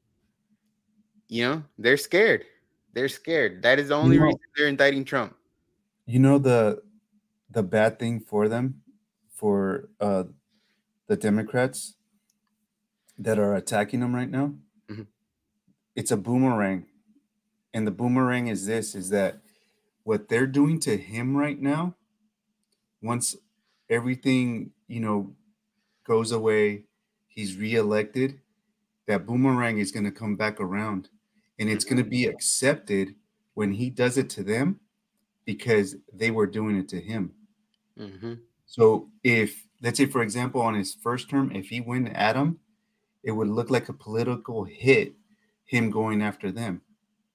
You know, they're scared. They're scared. That is the only you know, reason they're indicting Trump. You know the the bad thing for them, for uh, the Democrats that are attacking them right now, mm-hmm. it's a boomerang. And the boomerang is this is that what they're doing to him right now, once everything, you know, goes away, he's reelected, that boomerang is going to come back around and it's going to be accepted when he does it to them because they were doing it to him. Mm-hmm. So if let's say, for example, on his first term, if he went at him, it would look like a political hit, him going after them,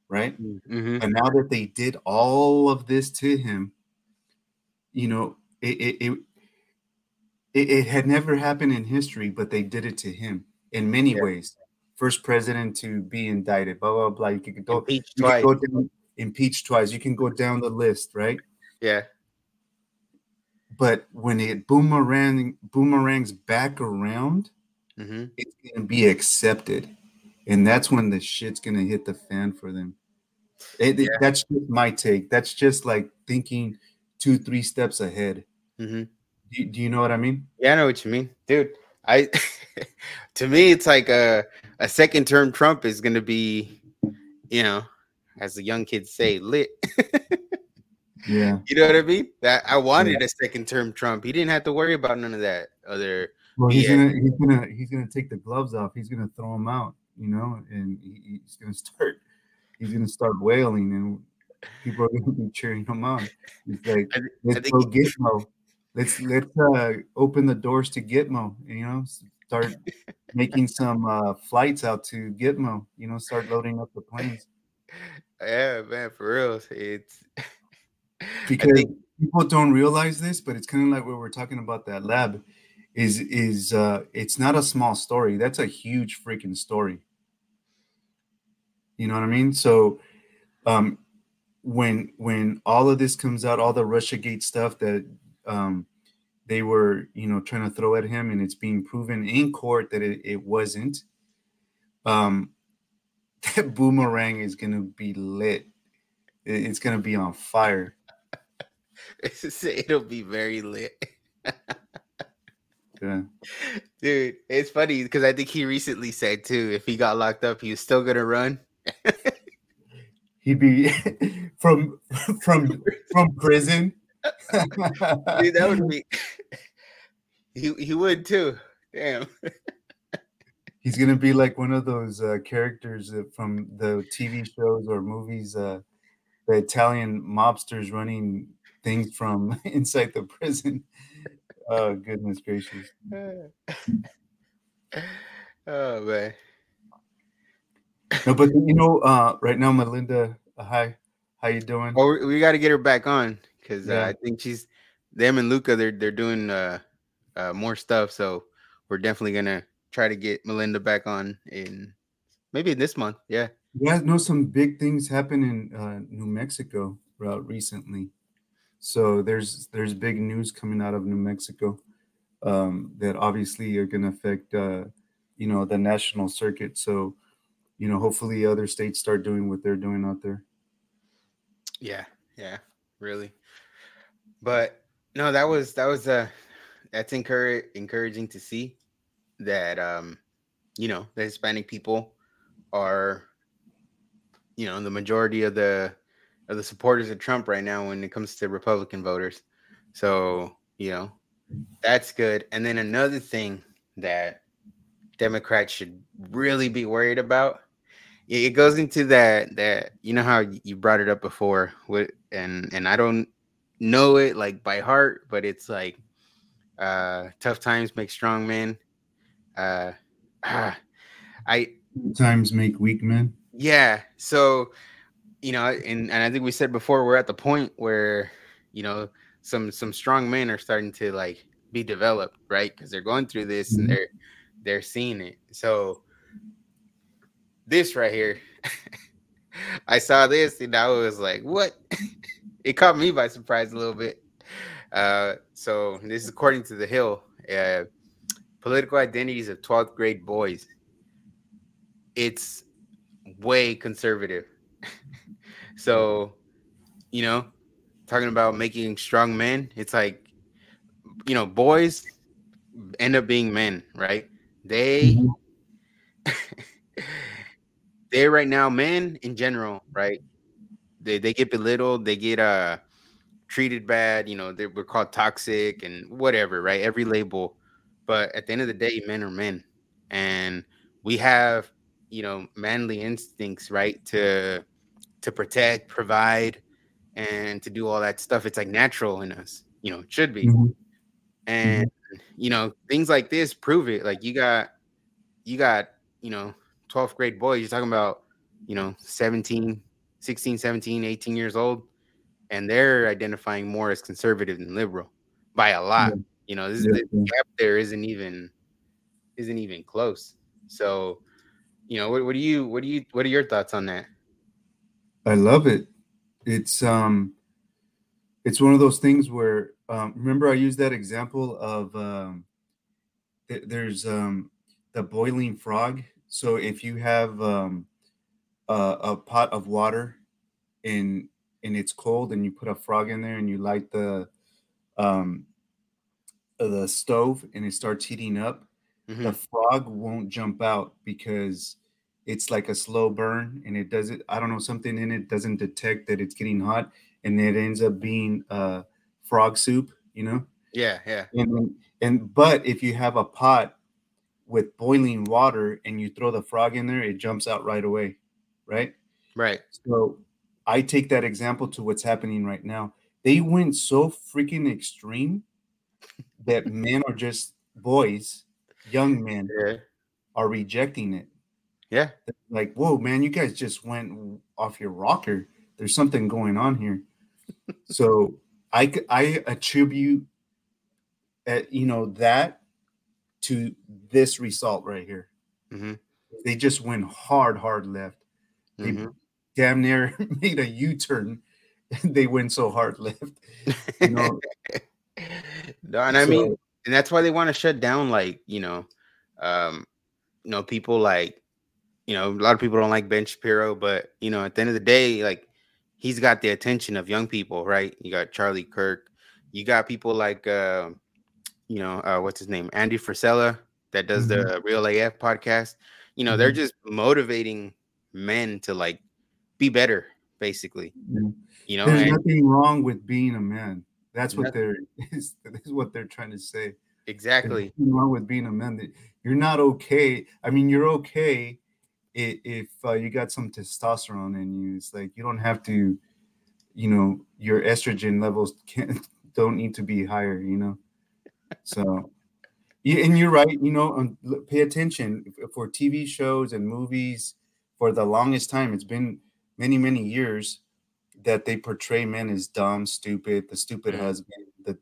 right? Mm-hmm. And now that they did all of this to him, you know, it it, it it, it had never happened in history, but they did it to him in many Yeah. ways. First president to be indicted, blah blah blah. You could go, Impeached you can twice. go down, impeached twice. You can go down the list, right? Yeah. But when it boomerang boomerangs back around, Mm-hmm. it's gonna be accepted, and that's when the shit's gonna hit the fan for them. It- it- That's just my take. That's just like thinking two, three steps ahead. Mm-hmm. Do, do you know what I mean? Yeah, I know what you mean, dude. I to me, it's like a a second term Trump is gonna be, you know, as the young kids say, lit. Yeah. you know what I mean? That I wanted a second term Trump. He didn't have to worry about none of that other. Well, he's Yeah. gonna he's gonna he's gonna take the gloves off. He's gonna throw them out, you know, and he, he's gonna start he's gonna start wailing, and people are gonna be cheering him on. He's like, I let's think go he- Gitmo. Let's let's uh, open the doors to Gitmo. You know, start making some uh, flights out to Gitmo. You know, start loading up the planes Yeah, man, for real. It's because think- people don't realize this, but it's kind of like what we're talking about that lab. Is is uh, it's not a small story. That's a huge freaking story. You know what I mean? So, um, when when all of this comes out, all the RussiaGate stuff that um, they were, you know, trying to throw at him, and it's being proven in court that it, it wasn't. Um, that boomerang is gonna be lit. It- It's gonna be on fire. it'll be very lit. Yeah. Dude, it's funny because I think he recently said too, if he got locked up, he was still gonna run. He'd be from from from prison. Dude, that would be he he would too. Damn. He's gonna be like one of those uh, characters from the TV shows or movies. Uh, the Italian mobsters running things from inside the prison. Oh goodness gracious! oh man. No, but you know, uh, right now, Melinda, uh, hi, how you doing? Oh, we, got to get her back on because uh, I think she's them and Luca. They're they're doing uh, uh more stuff, so we're definitely gonna try to get Melinda back on in maybe this month. Yeah. You guys know some big things happen in uh, New Mexico uh, recently. So there's there's big news coming out of New Mexico um, that obviously are going to affect uh, you know the national circuit. So you know hopefully other states start doing what they're doing out there. Yeah, yeah, really. But no, that was that was uh that's encourage encouraging to see that um you know the Hispanic people are you know the majority of the of the supporters of Trump right now when it comes to Republican voters. So, you know, that's good. And then another thing that Democrats should really be worried about it it goes into that that you know how you brought it up before with and and I don't know it like by heart, but it's like uh tough times make strong men. Uh ah, I Times make weak men. yeah. So, you know, and, and I think we said before we're at the point where, you know, some some strong men are starting to like be developed, right? Because they're going through this and Mhm. they're they're seeing it. So this right here, I saw this and I was like, what? it caught me by surprise a little bit. Uh, so this is according to the Hill. Uh, political identities of 12th grade boys. It's way conservative. So, you know, talking about making strong men, it's like, you know, boys end up being men, right? They, they right now, men in general, right? They they get belittled, they get uh treated bad, you know, they were called toxic and whatever, right? Every label. But at the end of the day, men are men. And we have, you know, manly instincts, right? To to protect, provide, and to do all that stuff. It's like natural in us, you know, it should be. Mhm. And you know, things like this prove it. Like you got you got you know 12th grade boys you're talking about you know 17 16 17 18 years old and they're identifying more as conservative than liberal by a lot yeah. you know this yeah. the gap there isn't even isn't even close so you know what, what do you what do you what are your thoughts on that i love it it's um it's one of those things where um remember i used that example of um th- there's um the boiling frog so if you have um a, a pot of water and and it's cold and you put a frog in there and you light the um the stove and it starts heating up mm-hmm. the frog won't jump out because it's like a slow burn and it doesn't i don't know something in it doesn't detect that it's getting hot and it ends up being uh frog soup you know? Yeah yeah. And and but if you have a pot with boiling water and you throw the frog in there it jumps out right away right? Right. So i take that example to what's happening right now. They went so freaking extreme that men are just boys young men yeah. are rejecting it yeah. Like, whoa, man, you guys just went off your rocker. There's something going on here. so I I attribute at, uh, you know that to this result right here. Mm-hmm. They just went hard, hard left. They mm-hmm. damn near made a U-turn. they went so hard left. You know? no, and I mean, and that's why they want to shut down, like you know, um, you know, people like you know, a lot of people don't like Ben Shapiro, but you know, at the end of the day, like he's got the attention of young people, right? You got Charlie Kirk, you got people like uh, you know, uh, what's his name, Andy Frisella, that does mm-hmm. the Real AF podcast. You know, mm-hmm. they're just motivating men to like be better, basically. You know, there's and, nothing wrong with being a man. That's what they're is, is what they're trying to say. Exactly. Nothing wrong with being a man. You're not okay. I mean, you're okay if uh, you got some testosterone in you, it's like you don't have to, you know, your estrogen levels can't don't need to be higher, you know. So, yeah, and you're right. You know, um, pay attention for TV shows and movies. For the longest time, it's been many many years that they portray men as dumb, stupid, the stupid mm-hmm. husband, the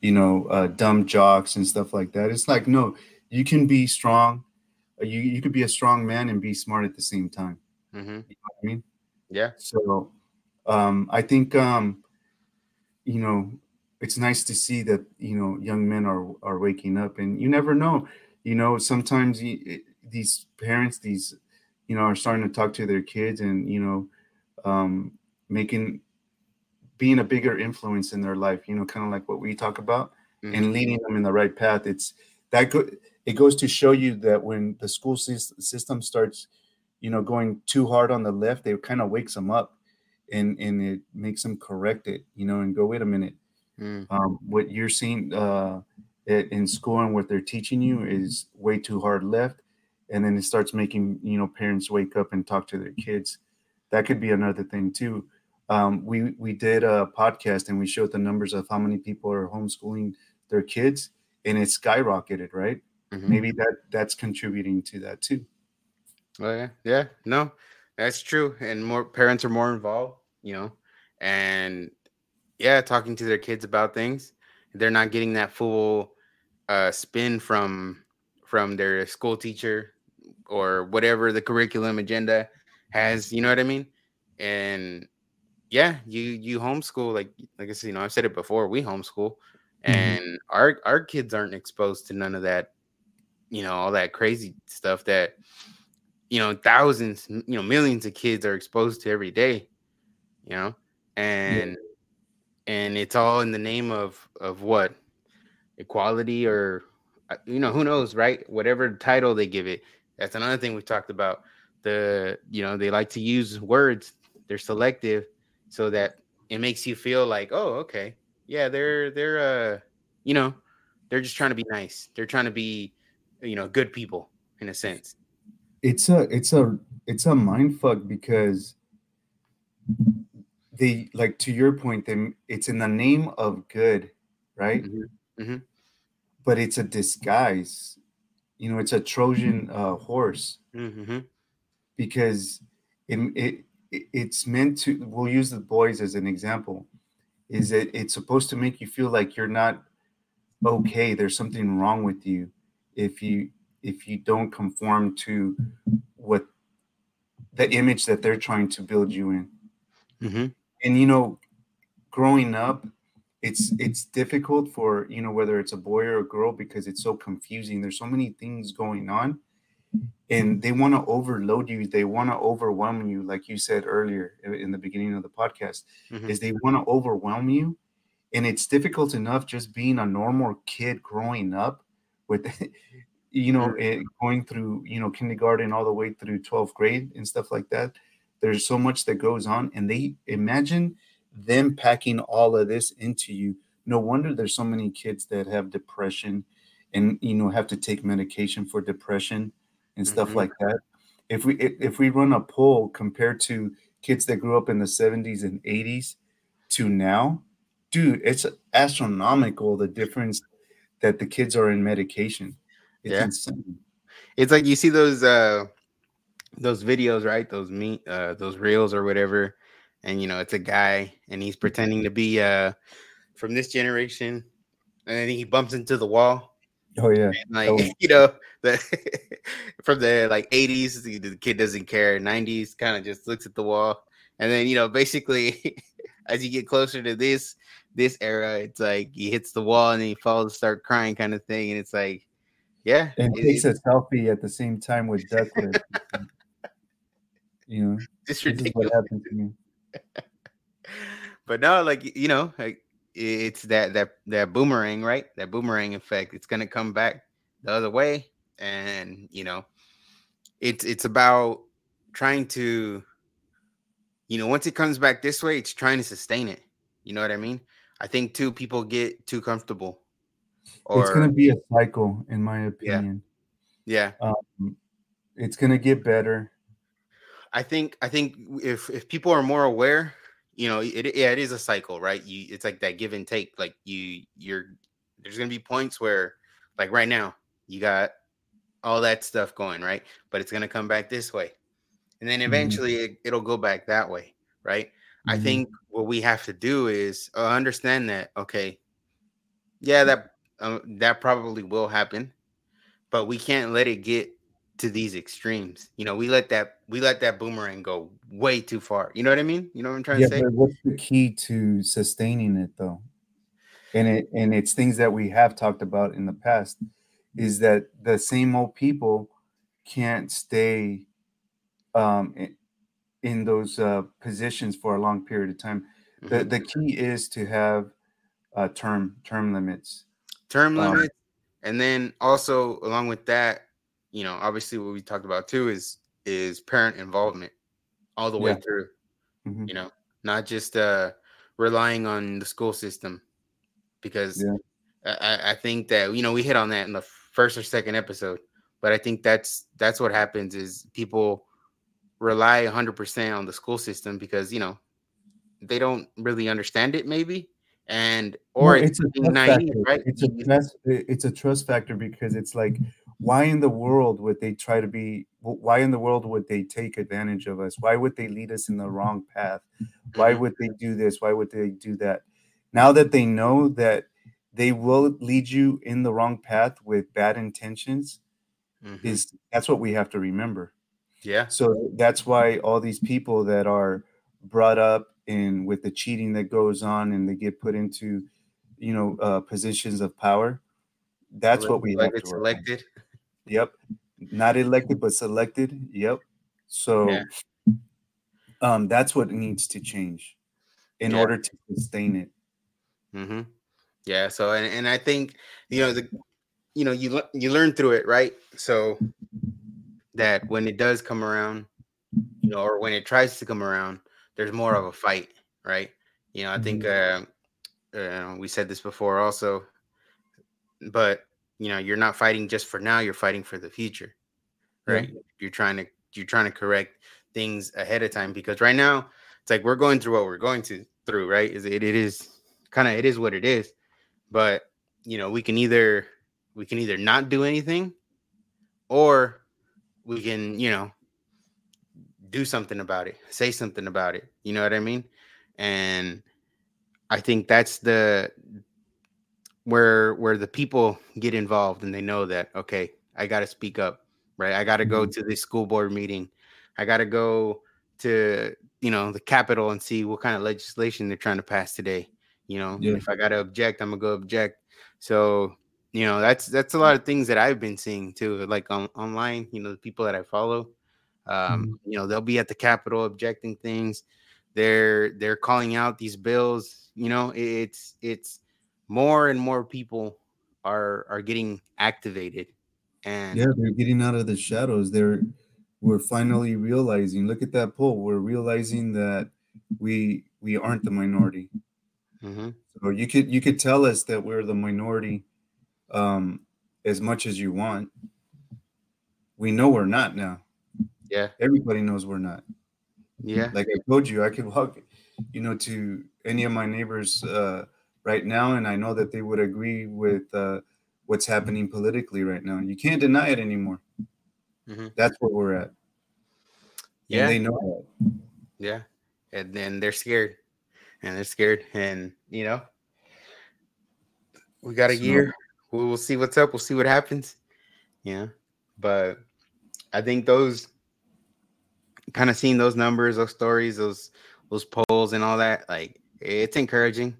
you know, uh, dumb jocks and stuff like that. It's like no, you can be strong you you could be a strong man and be smart at the same time. Mm-hmm. You know I mean? Yeah. So um, I think um, you know it's nice to see that you know young men are are waking up, and you never know. You know, sometimes you, these parents, these you know, are starting to talk to their kids, and you know, um, making being a bigger influence in their life. You know, kind of like what we talk about, mm-hmm. and leading them in the right path. It's that good it goes to show you that when the school system starts, you know, going too hard on the left, it kind of wakes them up, and and it makes them correct it, you know, and go wait a minute, mm. um, what you're seeing uh, in school and what they're teaching you is way too hard left, and then it starts making you know parents wake up and talk to their kids. That could be another thing too. Um, we we did a podcast and we showed the numbers of how many people are homeschooling their kids, and it skyrocketed, right? Mm-hmm. Maybe that that's contributing to that too. Oh yeah, yeah, no, that's true. And more parents are more involved, you know, and yeah, talking to their kids about things. They're not getting that full uh, spin from from their school teacher or whatever the curriculum agenda has. You know what I mean? And yeah, you you homeschool like like I said, you know, I've said it before. We homeschool, mm-hmm. and our our kids aren't exposed to none of that you know, all that crazy stuff that, you know, thousands, you know, millions of kids are exposed to every day, you know, and, yeah. and it's all in the name of, of what equality or, uh, you know, who knows, right? Whatever title they give it. That's another thing we've talked about. The, you know, they like to use words, they're selective so that it makes you feel like, oh, okay, yeah, they're, they're, uh, you know, they're just trying to be nice. They're trying to be, you know good people in a sense it's a it's a it's a mind fuck because they like to your point then it's in the name of good right mm-hmm. Mm-hmm. but it's a disguise you know, it's a Trojan uh, horse Mm-hmm. because it, it it's meant to. We'll use the boys as an example. Is that it's supposed to make you feel like you're not okay. There's something wrong with you if you if you don't conform to what the image that they're trying to build you in. Mm-hmm. And you know, growing up, it's it's difficult for you know whether it's a boy or a girl because it's so confusing. There's so many things going on, and they want to overload you. They want to overwhelm you, like you said earlier in- the beginning of the podcast. Mhm. Is they want to overwhelm you, and it's difficult enough just being a normal kid growing up with you know eh, going through you know kindergarten all the way through 12th grade and stuff like that there's so much that goes on and they imagine them packing all of this into you no wonder there's so many kids that have depression and you know have to take medication for depression and stuff Mhm. like that if we if we run a poll compared to kids that grew up in the 70s and 80s to now dude it's astronomical the difference that the kids are in medication it's Yeah. insane It's like you see those uh those videos, right? Those me uh those reels or whatever, and you know it's a guy and he's pretending to be uh from this generation, and then he bumps into the wall. Oh yeah and, like Oh. you know the from the like 80s the the kid doesn't care 90s kind of just looks at the wall and then you know basically as you get closer to this this era it's like he hits the wall and then he falls start crying kind of thing and it's like yeah and it- takes it's a selfie at the same time with Duckworth. you know, is ridiculous what happened to me. but no like you know like it's that that that boomerang right that boomerang effect it's gonna come back the other way and you know it's it's about trying to you know once it comes back this way it's trying to sustain it you know what i mean i think too people get too comfortable it's going to be a cycle, in my opinion. yeah Um, it's going to get better. I think I think if if people are more aware, you know, it yeah, it is a cycle, right? You it's like that give and take. Like you you're there's gonna be points where like right now you got all that stuff going, right? But it's gonna come back this way. And then Mhm. eventually it, it'll go back that way, right? I Mhm. think what we have to do is uh, understand that okay, yeah, that uh, that probably will happen, but we can't let it get to these extremes. You know, we let that we let that boomerang go way too far. You know what I mean? You know what I'm trying Yeah, to say? but what's the key to sustaining it though? And it and it's things that we have talked about in the past is that the same old people can't stay um in, in those uh, positions for a long period of time. The Mhm. the key is to have uh, term term limits. Term um, limits, and then also along with that, you know, obviously what we talked about too is is parent involvement all the way Yeah. through. Mhm. You know, not just uh relying on the school system because Yeah. I, I- think that you know we hit on that in the first or second episode, but I think that's that's what happens is people rely 100% on the school system because you know they don't really understand it maybe and or No, it's, a being trust naive factor. right It's a trust. It's a trust factor because it's like, why in the world would they try to be? Why in the world would they take advantage of us? Why would they lead us in the wrong path? Why would they do this? Why would they do that? Now that they know that they will lead you in the wrong path with bad intentions, Mhm. is that's what we have to remember. yeah So that's why all these people that are brought up in with the cheating that goes on and they get put into, you know, uh, positions of power. That's what we have Elected, to selected Yep, not elected but selected. Yep. So, Yeah. um, that's what needs to change in Yeah. order to sustain it. hmm Yeah. So, and, and I think you know the, you know you you learn through it, right? So that when it does come around, you know, or when it tries to come around, there's more of a fight, right? You know, I think uh, uh, we said this before also, but you know, you're not fighting just for now; you're fighting for the future, Yeah. right? You're trying to you're trying to correct things ahead of time because right now it's like we're going through what we're going to through, right? Is it, it is kind of it is what it is, but you know, we can either we can either not do anything or we can, you know, do something about it, say something about it. You know what I mean? And I think that's the where where the people get involved and they know that okay, I got to speak up, right? I got to go mm-hmm. to this school board meeting. I got to go to you know the Capitol and see what kind of legislation they're trying to pass today. You know, yeah. if I got to object, I'm gonna go object. So you know that's that's a lot of things that I've been seeing too, like on online. You know, the people that I follow, um, mm-hmm. you know, they'll be at the Capitol objecting things. They're they're calling out these bills. You know, it's it's more and more people are are getting activated, and yeah, they're getting out of the shadows. They're we're finally realizing. Look at that poll. We're realizing that we we aren't the minority. Mm-hmm. So you could you could tell us that we're the minority um, as much as you want. We know we're not now. Yeah. Everybody knows we're not. Yeah. Like I told you, I could walk, you know, to any of my neighbors uh, right now, and I know that they would agree with uh, what's happening politically right now. You can't deny it anymore. Mm-hmm. That's where we're at. Yeah. And they know that. Yeah. And then they're scared. And they're scared. And, you know, we got a so, year. We'll see what's up. We'll see what happens. Yeah. But I think those kind of seeing those numbers, those stories, those those polls and all that, like it's encouraging.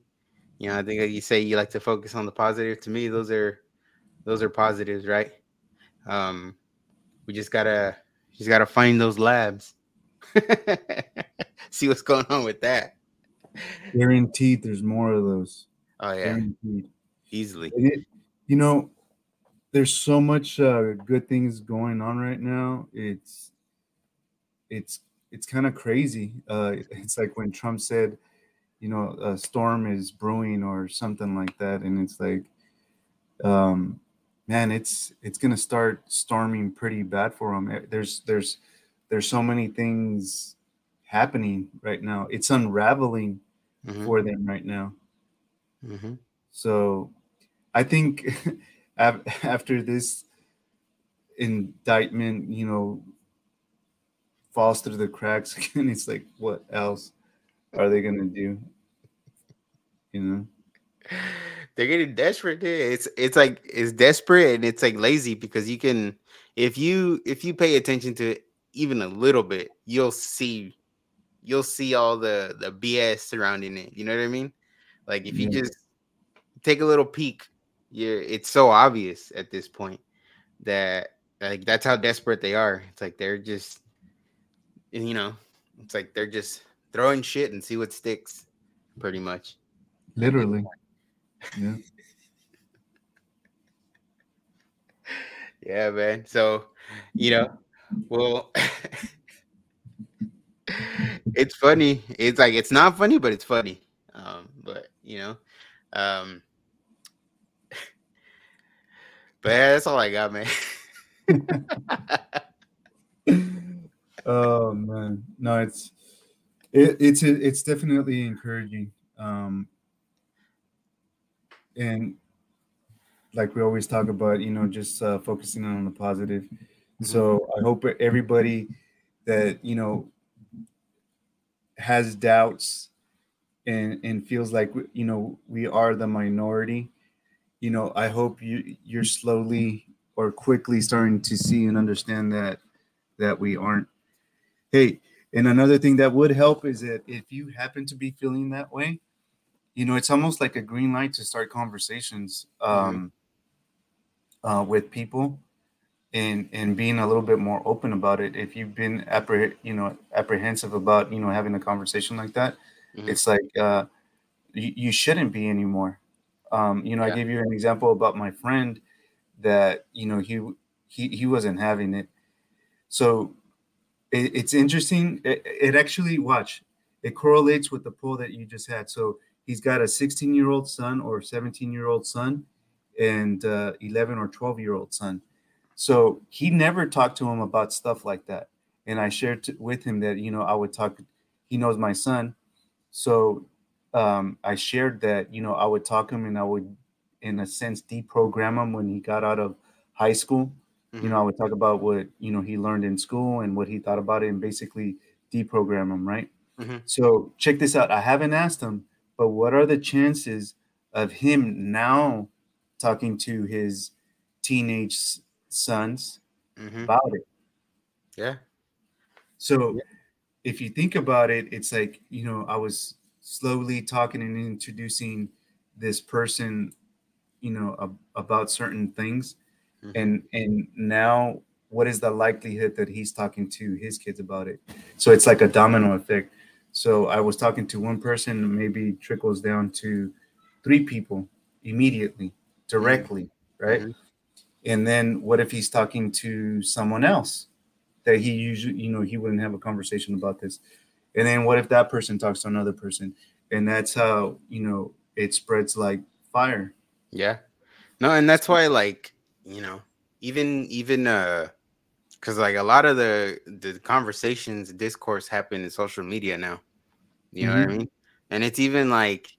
You know, I think you say you like to focus on the positive. To me, those are those are positives, right? Um, we just gotta just gotta find those labs. See what's going on with that. Guaranteed, there's more of those. Oh yeah, Guaranteed. easily. It, you know, there's so much uh, good things going on right now. It's it's it's kind of crazy. Uh, it's like when Trump said, you know, a storm is brewing or something like that, and it's like, um, man, it's it's gonna start storming pretty bad for them. Eh, there's there's there's so many things happening right now. It's unraveling mm-hmm. for them right now. Mm-hmm. So, I think after this indictment, you know, falls through the cracks again, it's like, what else are they gonna do? You know they're getting desperate. It's it's like it's desperate and it's like lazy because you can if you if you pay attention to it even a little bit, you'll see you'll see all the the BS surrounding it. You know what I mean? Like if you just take a little peek, you're it's so obvious at this point that like that's how desperate they are. It's like they're just you know, it's like they're just throwing shit and see what sticks pretty much. Literally. Yeah. yeah, man. So, you know, well, it's funny. It's like it's not funny, but it's funny. Um, but you know, um, but yeah, that's all I got, man. oh man, no, it's it, it's it's definitely encouraging. Um, and like we always talk about, you know, just uh, focusing on the positive. Mm-hmm. So I hope everybody that you know has doubts and and feels like you know we are the minority. You know, I hope you you're slowly or quickly starting to see and understand that that we aren't. Hey, and another thing that would help is that if you happen to be feeling that way, you know, it's almost like a green light to start conversations um, mm-hmm. uh, with people and and being a little bit more open about it. If you've been appreh- you know apprehensive about you know having a conversation like that, mm-hmm. it's like uh, you, you shouldn't be anymore. Um, you know, yeah. I gave you an example about my friend that you know he he he wasn't having it. So it, it's interesting. It, it actually watch it correlates with the poll that you just had. So he's got a 16 year old son or 17 year old son and uh, 11 or 12 year old son so he never talked to him about stuff like that and i shared with him that you know i would talk he knows my son so um, i shared that you know i would talk him and i would in a sense deprogram him when he got out of high school Mm-hmm. You know, I would talk about what you know he learned in school and what he thought about it, and basically deprogram him, right? Mm-hmm. So check this out. I haven't asked him, but what are the chances of him now talking to his teenage sons mm-hmm. about it? Yeah. So yeah. if you think about it, it's like, you know, I was slowly talking and introducing this person, you know, ab- about certain things. Mm-hmm. And and now what is the likelihood that he's talking to his kids about it? So it's like a domino effect. So I was talking to one person, maybe trickles down to three people immediately, directly, mm-hmm. right? Mm-hmm. And then what if he's talking to someone else that he usually, you know, he wouldn't have a conversation about this? And then what if that person talks to another person? And that's how, you know, it spreads like fire. Yeah. No, and that's why like, you know, even even uh because like a lot of the the conversations discourse happen in social media now you know mm-hmm. what i mean? And it's even like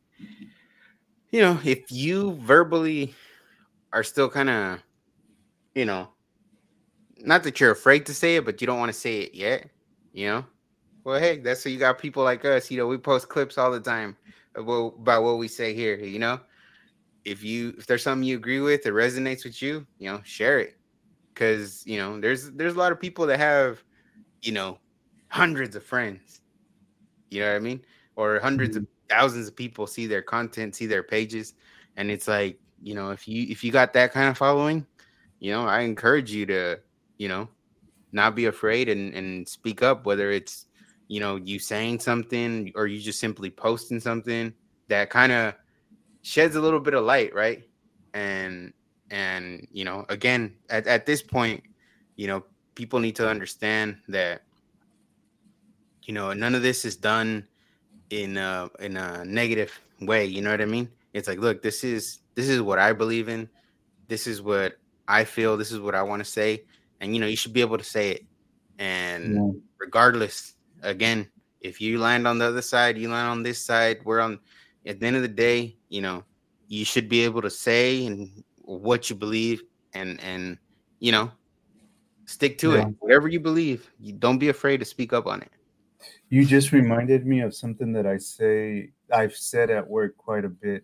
you know if you verbally are still kind of you know not that you're afraid to say it but you don't want to say it yet you know? Well hey that's so you got people like us you know we post clips all the time about, about what we say here you know if you if there's something you agree with that resonates with you you know share it. Because you know there's there's a lot of people that have you know hundreds of friends. You know what i mean? Or 100s mm-hmm. of thousands of people see their content see their pages. And it's like you know if you if you got that kind of following you know i encourage you to you know not be afraid and and speak up whether it's you know you saying something or you just simply posting something that kind of sheds a little bit of light right and and you know, again, at, at this point, you know, people need to understand that you know none of this is done in a in a negative way. You know what I mean? It's like, look, this is this is what I believe in. This is what I feel. This is what I want to say, and you know, you should be able to say it. And yeah. regardless, again, if you land on the other side, you land on this side. We're on. At the end of the day, you know, you should be able to say and what you believe and and you know stick to yeah. it whatever you believe you don't be afraid to speak up on it you just reminded me of something that i say i've said at work quite a bit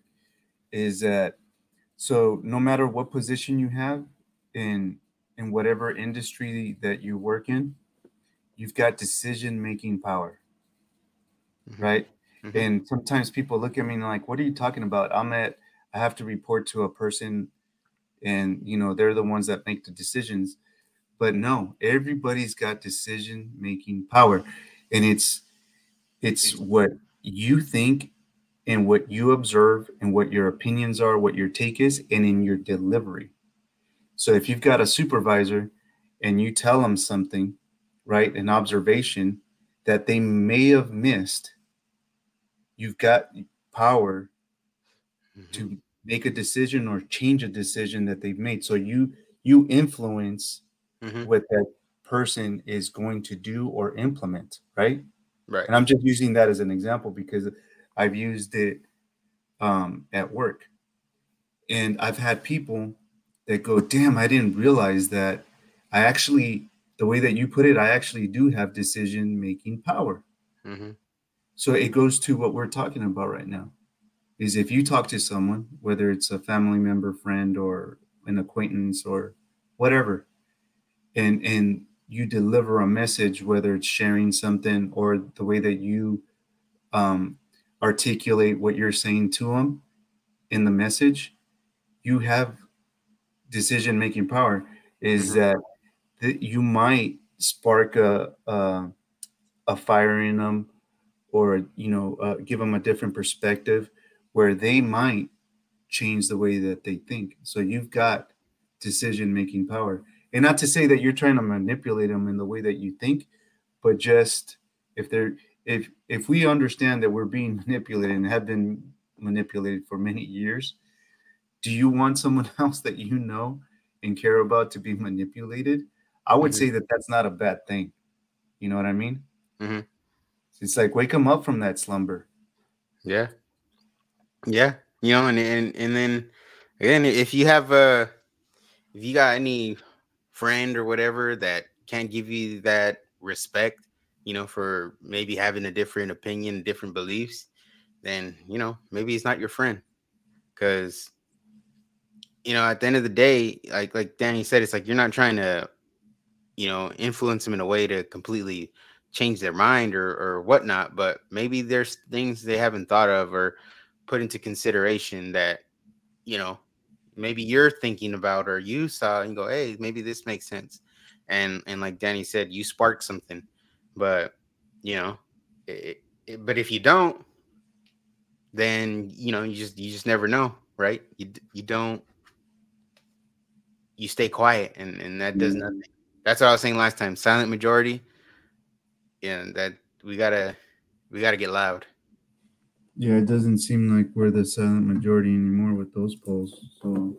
is that so no matter what position you have in in whatever industry that you work in you've got decision making power mm-hmm. right mm-hmm. and sometimes people look at me and like what are you talking about? I'm at i have to report to a person and you know they're the ones that make the decisions. But no everybody's got decision making power. And it's it's what you think and what you observe and what your opinions are what your take is and in your delivery. So if you've got a supervisor and you tell them something right an observation that they may have missed you've got power mm-hmm. to make a decision or change a decision that they've made. So you you influence mm-hmm. what that person is going to do or implement, right? Right. And I'm just using that as an example because I've used it um, at work, and I've had people that go, "Damn, I didn't realize that." I actually, the way that you put it, I actually do have decision making power. Mm-hmm. So it goes to what we're talking about right now is if you talk to someone, whether it's a family member, friend, or an acquaintance, or whatever, and and you deliver a message, whether it's sharing something or the way that you um, articulate what you're saying to them in the message, you have decision making power. Is mm-hmm. that that you might spark a, a a fire in them, or you know, uh, give them a different perspective where they might change the way that they think. So you've got decision making power. And not to say that you're trying to manipulate them in the way that you think, but just if they're if if we understand that we're being manipulated and have been manipulated for many years, do you want someone else that you know and care about to be manipulated? I would mm-hmm. say that that's not a bad thing. You know what I mean? Mm-hmm. It's like wake them up from that slumber. Yeah, yeah, you know, and and and then again, if you have uh if you got any friend or whatever that can't give you that respect, you know, for maybe having a different opinion, different beliefs, then you know maybe he's not your friend. Because you know, at the end of the day, like like Danny said, it's like you're not trying to, you know, influence him in a way to completely change their mind or or whatnot. But maybe there's things they haven't thought of or put into consideration that, you know, maybe you're thinking about or you saw and go, hey, maybe this makes sense. And and like Danny said, you sparked something, but you know, it, it, but if you don't, then you know you just you just never know, right? You you don't you stay quiet and and that does mm-hmm. nothing. That's what I was saying last time. Silent majority. Yeah, that we gotta we gotta get loud. Yeah, it doesn't seem like we're the silent majority anymore with those polls. So no.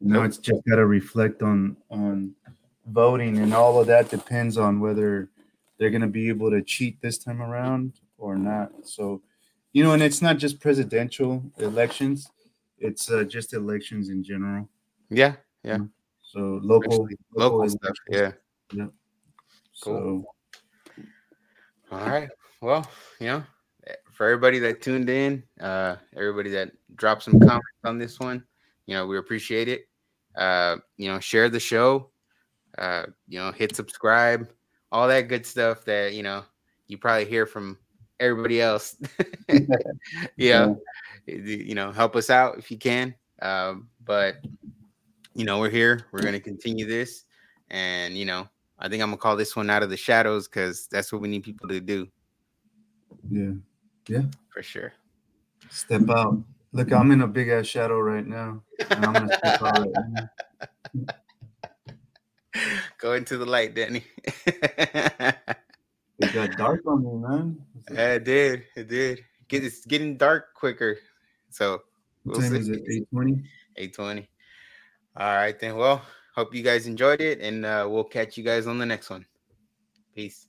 now nope. it's just gotta reflect on on voting, and all of that depends on whether they're gonna be able to cheat this time around or not. So, you know, and it's not just presidential elections; it's uh, just elections in general. Yeah, yeah. So local, local, local stuff. Yeah. Yeah. Cool. So, all right. Well, you know, for everybody that tuned in, uh, everybody that dropped some comments on this one, you know, we appreciate it. Uh, you know, share the show. Uh, you know, hit subscribe, all that good stuff that you know you probably hear from everybody else. yeah, you know, help us out if you can. Um, but you know, we're here. We're going to continue this. And, you know, I think I'm to call this one out of the shadows because that's what we need people to do. Yeah. Yeah. For sure. Step out. Look, I'm in a big ass shadow right now. I'm to step out right now. Go into the light, Danny. it got dark on me, man. Yeah, it did. It did. Get it's getting dark quicker. So we'll what time see. is it? 820? 820. All right, then. Well, hope you guys enjoyed it, and uh, we'll catch you guys on the next one. Peace.